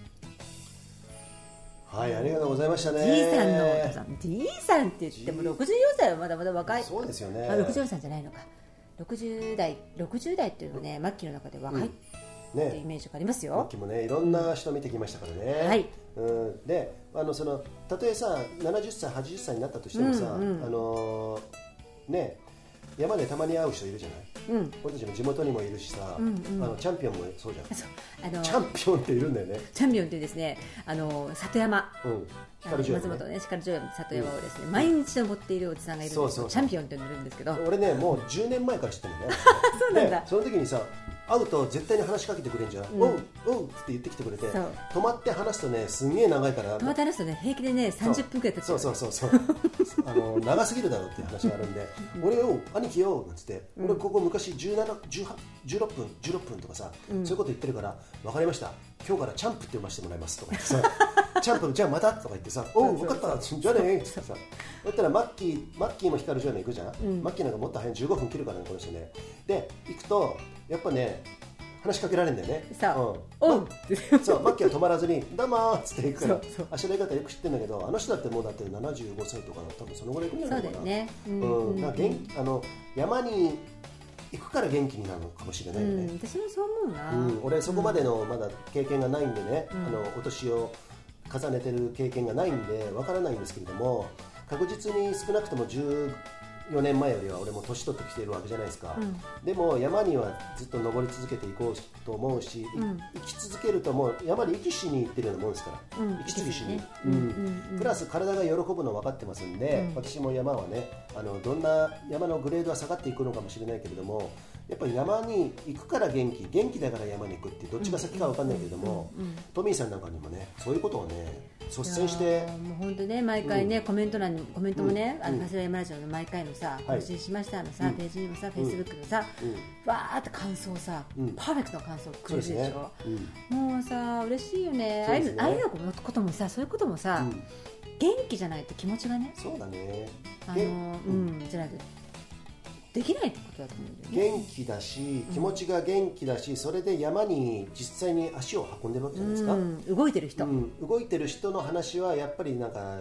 はい、ありがとうございましたね。じいさんの登山。じいさんって言っても64歳はまだまだ若い。そうですよね。あ64歳じゃないのか60代60代っていうのはね末期の中で若いっていうイね。メージがありますよ、きもねいろんな人見てきましたからね、はい。うん、であのそのたとえさ70歳80歳になったとしてもさ、うんうん。あのーね山でたまに会う人いるじゃない？うん。俺たちの地元にもいるしさ、うんうん。あのチャンピオンもそうじゃん。あのチャンピオンっているんだよね。チャンピオンってですねあの里山。うん松本ね光城山里山をですね、毎日登っているおじさんがいるんでチャンピオンって呼んでるんですけど。俺ねもう10年前から知ってるの (laughs) ねそうなんだ。でその時にさ会うと絶対に話しかけてくれんじゃん、うん。おうおうって言ってきてくれて止まって話すとねすんげえ長いからトマトの人ね平気でね30分くらい経っちゃそうそうそうそう。(laughs) あの長すぎるだろうっていう話があるんで俺よ兄貴よなんつって、俺ここ昔17 18 16分16分とかさ、そういうこと言ってるから分かりました今日からチャンプって読ませてもらいますとか言ってさ (laughs) チャンプじゃあまたとか言ってさおう分かったじゃあねってさだったらマッキーマッキーも光る城山行くじゃん、マッキーなんかもっと早い15分切るからねこの人ね。で行くとやっぱね話しかけられるんだよね。そう。うん。おう。ってそうマッキーは止まらずに「どうも」っつって行くから。そうそう。足の言い方よく知ってるんだけどあの人だってもうだって75歳とか多分そのぐらい行くんじゃそうないのかな。だよね。ううん。んうん。なんあの山に行くから元気になるのかもしれないようね、ん私もそう思うな、うん俺そこまでのまだ経験がないんでね、うん。あのお年を重ねてる経験がないんでわからないんですけれども確実に少なくとも14年前よりは俺も年取ってきているわけじゃないですか、うん。でも山にはずっと登り続けていこうと思うし、いうん。生き続けるともう山に息しに行ってるようなもんですから、うん。息継ぎしに、プラス体が喜ぶの分かってますんで、うん。私も山はねあのどんな山のグレードは下がっていくのかもしれないけれどもやっぱり山に行くから元気元気だから山に行くってどっちが先か分かんないけれども、うんうんトミーさんなんかにもねそういうことをね率先しいてもう本当ね毎回ね、コメント欄にコメントもね、あのうん。ファスライマラジオの毎回のさはい。更新しましたのさ、うん。ページにもさフェイスブックのさ、うん。わーって感想さ、うん。パーフェクトな感想くれるでしょ、、うん。もうさ嬉しいよね。ああいうのこともさそういうこともさ、うん。元気じゃないと気持ちがね。そうだね。あのげうん、じゃないとできないってことだと思うんだよね。元気だし気持ちが元気だしそれで山に実際に足を運んでるわけじゃないですか、うん、動いてる人、うん、動いてる人の話はやっぱりなんか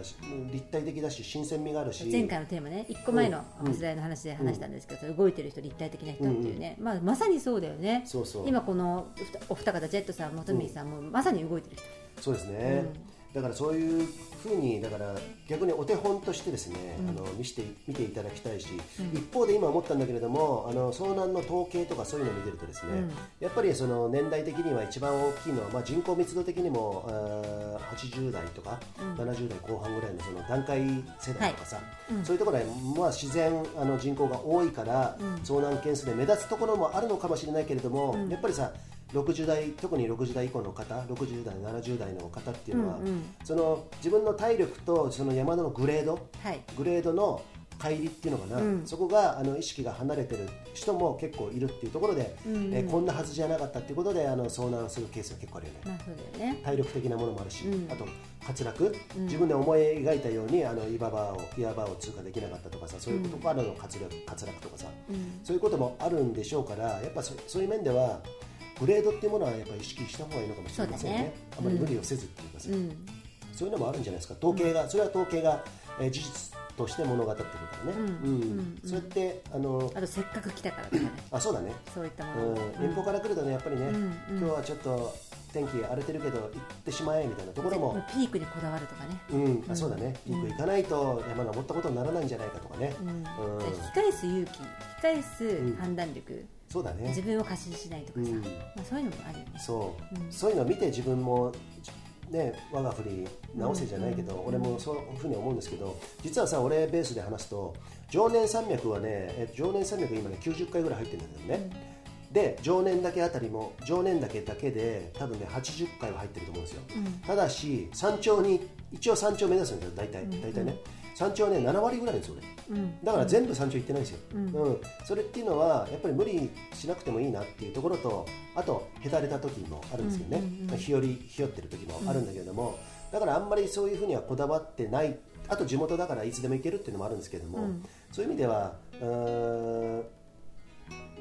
立体的だし新鮮味があるし。前回のテーマね。1個前のうん。ファスライの話で話したんですけど、動いてる人立体的な人っていうね、まあ、まさにそうだよね。そうそう。今このお二方ジェットさんモトミーさんもまさに動いてる人、そうですね、だからそういうふうにだから逆にお手本としてですね、あの見して見ていただきたいし、一方で今思ったんだけれどもあの遭難の統計とかそういうのを見てるとですね、うん。やっぱりその年代的には一番大きいのは、まあ、人口密度的にもあー80代とか、70代後半ぐらいのその段階世代とかさ、そういうところで、まあ、自然あの人口が多いから、遭難件数で目立つところもあるのかもしれないけれども、やっぱりさ60代特に60代以降の方60代70代の方っていうのは、うんうん。その自分の体力とその山のグレードはい。グレードの乖離っていうのかな、うん。そこがあの意識が離れてる人も結構いるっていうところで、うん。うんえーこんなはずじゃなかったっていうことであの遭難するケースが結構あるよね。まあそうだよね。体力的なものもあるし、うん。あと滑落、自分で思い描いたようにあの岩場を岩場を通過できなかったとかさそういうことからの滑落滑落とかさ、うん。そういうこともあるんでしょうからやっぱそそういう面ではグレードっていうものはやっぱり意識した方がいいのかもしれませんね。ね。あまり無理をせずっていうかさ、うん。そういうのもあるんじゃないですか。統計が、それは統計が、えー事実として物語ってるからね、うん。うん。そうやってあのあとせっかく来たからとかね。あそうだね。そういったもうん。のを、遠方から来るとねやっぱりね、今日はちょっと天気荒れてるけど行ってしまえみたいなところもピークにこだわるとかね。うん、あそうだね、ピーク行かないと山登ったことにならないんじゃないかとかね、うん。うん。引き返す勇気引き返す判断力、そうだね。自、分を過信しないとかさ、うん。まあ、そういうのもあるよね。そう、うん。そういうのを見て自分も、ね、我が振り直せじゃないけど、俺もそういうふうに思うんですけど、実はさ、俺ベースで話すと、常年山脈はね、え常年山脈今ね、90回ぐらい入ってるんだけどね。で常年だけあたりも常年だけだけで多分ね80回は入ってると思うんですよ、ただし山頂に一応山頂目指すんですよ大体、大体ね山頂はね7割ぐらいですよ俺、うん。だから全部山頂行ってないんですよ、うん。それっていうのはやっぱり無理しなくてもいいなっていうところとあとへたれた時もあるんですよね、まあ日和日和ってる時もあるんだけれども、だからあんまりそういうふうにはこだわってない。あと地元だからいつでも行けるっていうのもあるんですけれども、そういう意味では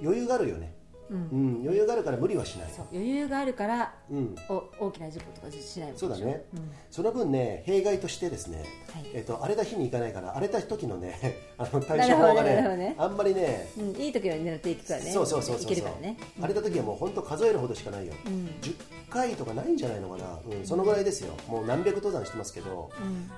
余裕があるよね、うん。余裕があるから無理はしない。そう余裕があるからうん、お大きな事故とかしないそうだね、その分ね弊害としてですね、はい。えっと荒れた日に行かないから荒れた時のね (laughs) あの対処法がねね。あんまりねうん、いい時は狙っていくからねそうそうそうそう。いけるからね。荒れた時はもう本当数えるほどしかないよ、10回とかないんじゃないのかな、うん、そのぐらいですよ。もう何百登山してますけど、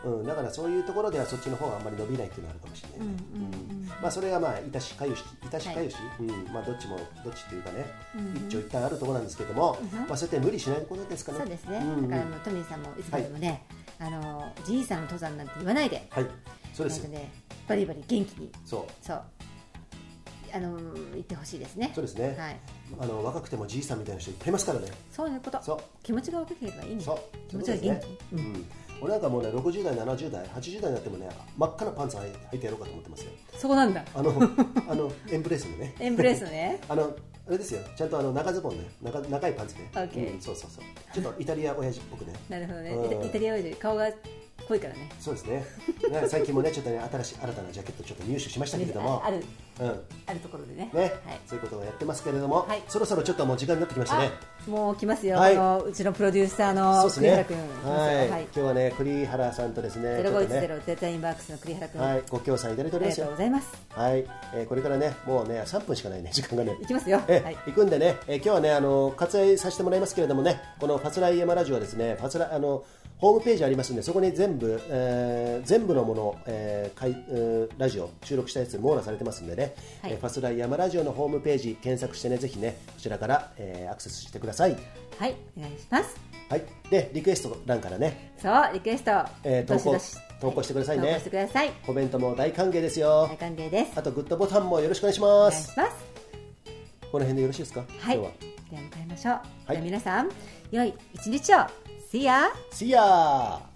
うん。だからそういうところではそっちの方があんまり伸びないっていうのはあるかもしれないね、うんまあ、それがまあいたしかゆしいたしかゆし、うん。まあ、どっちもどっちっていうかね、一長一短あるところなんですけども、まあ、そうやって無理しないことですかね。そうですね、んだからトミーさんもいつまでもね、あのじいさんの登山なんて言わないで。はい。そうです。ねバリバリ元気に。そう。そう。あの言ってほしいですね。そうですね、はい。あの若くてもじいさんみたいな人いっぱいいますからね。そういうこと。そう。気持ちが若ければいいね。そう。気持ちが元気、そうね。うん俺なんかもうね60代70代80代になってもね真っ赤なパンツ履いてやろうかと思ってますよ。そこなんだ。あの (laughs) あのエンブレースのね。エンブレースのね。(laughs) あのあれですよ。ちゃんとあの長ズボンね。長長いパンツね、OK うんそうそうそう。ちょっとイタリア親父っぽくね。なるほどね。うん。イタリア親父顔が濃いからね。そうですね。ね最近もねちょっとね新しい新たなジャケットちょっと入手しましたけれども。ああるうん。あるところでね。ね、はい。そういうことをやってますけれども、はい。そろそろちょっともう時間になってきましたね。あもう来ますよ、はい。このうちのプロデューサーそうのですね。栗原君、はい、はい。今日はね栗原さんとですねちょっとね。0510デザインワークスの栗原君、はい、ご協賛いただいておりますよ。ありがとうご。ざいます。はい、えーこれからね、もうね、3分しかないね、(laughs) 時間がね。いきますよ。え、はい。行くんでね、えー今日はね、あの割愛させてもらいますけれどもね、このファスライ山ラジオはですね、ファスラあのホームページありますんで、そこに全部、えー全部のもの、えーかいえーラジオ収録したやつ網羅されてますんでね、はい。えーファスライ山ラジオのホームページ検索してね、ぜひね、こちらから、えーアクセスしてください。はいお願いします。はい、でリクエスト欄からね、そうリクエスト、えー投稿投稿してくださいね。投稿してください。コメントも大歓迎ですよ。大。歓迎です。あとグッドボタンもよろしくお願いしおます。願いします。この辺でよろしいですか？はい。今日は。では迎えましょう、は皆さん良い一日を See ya! See ya!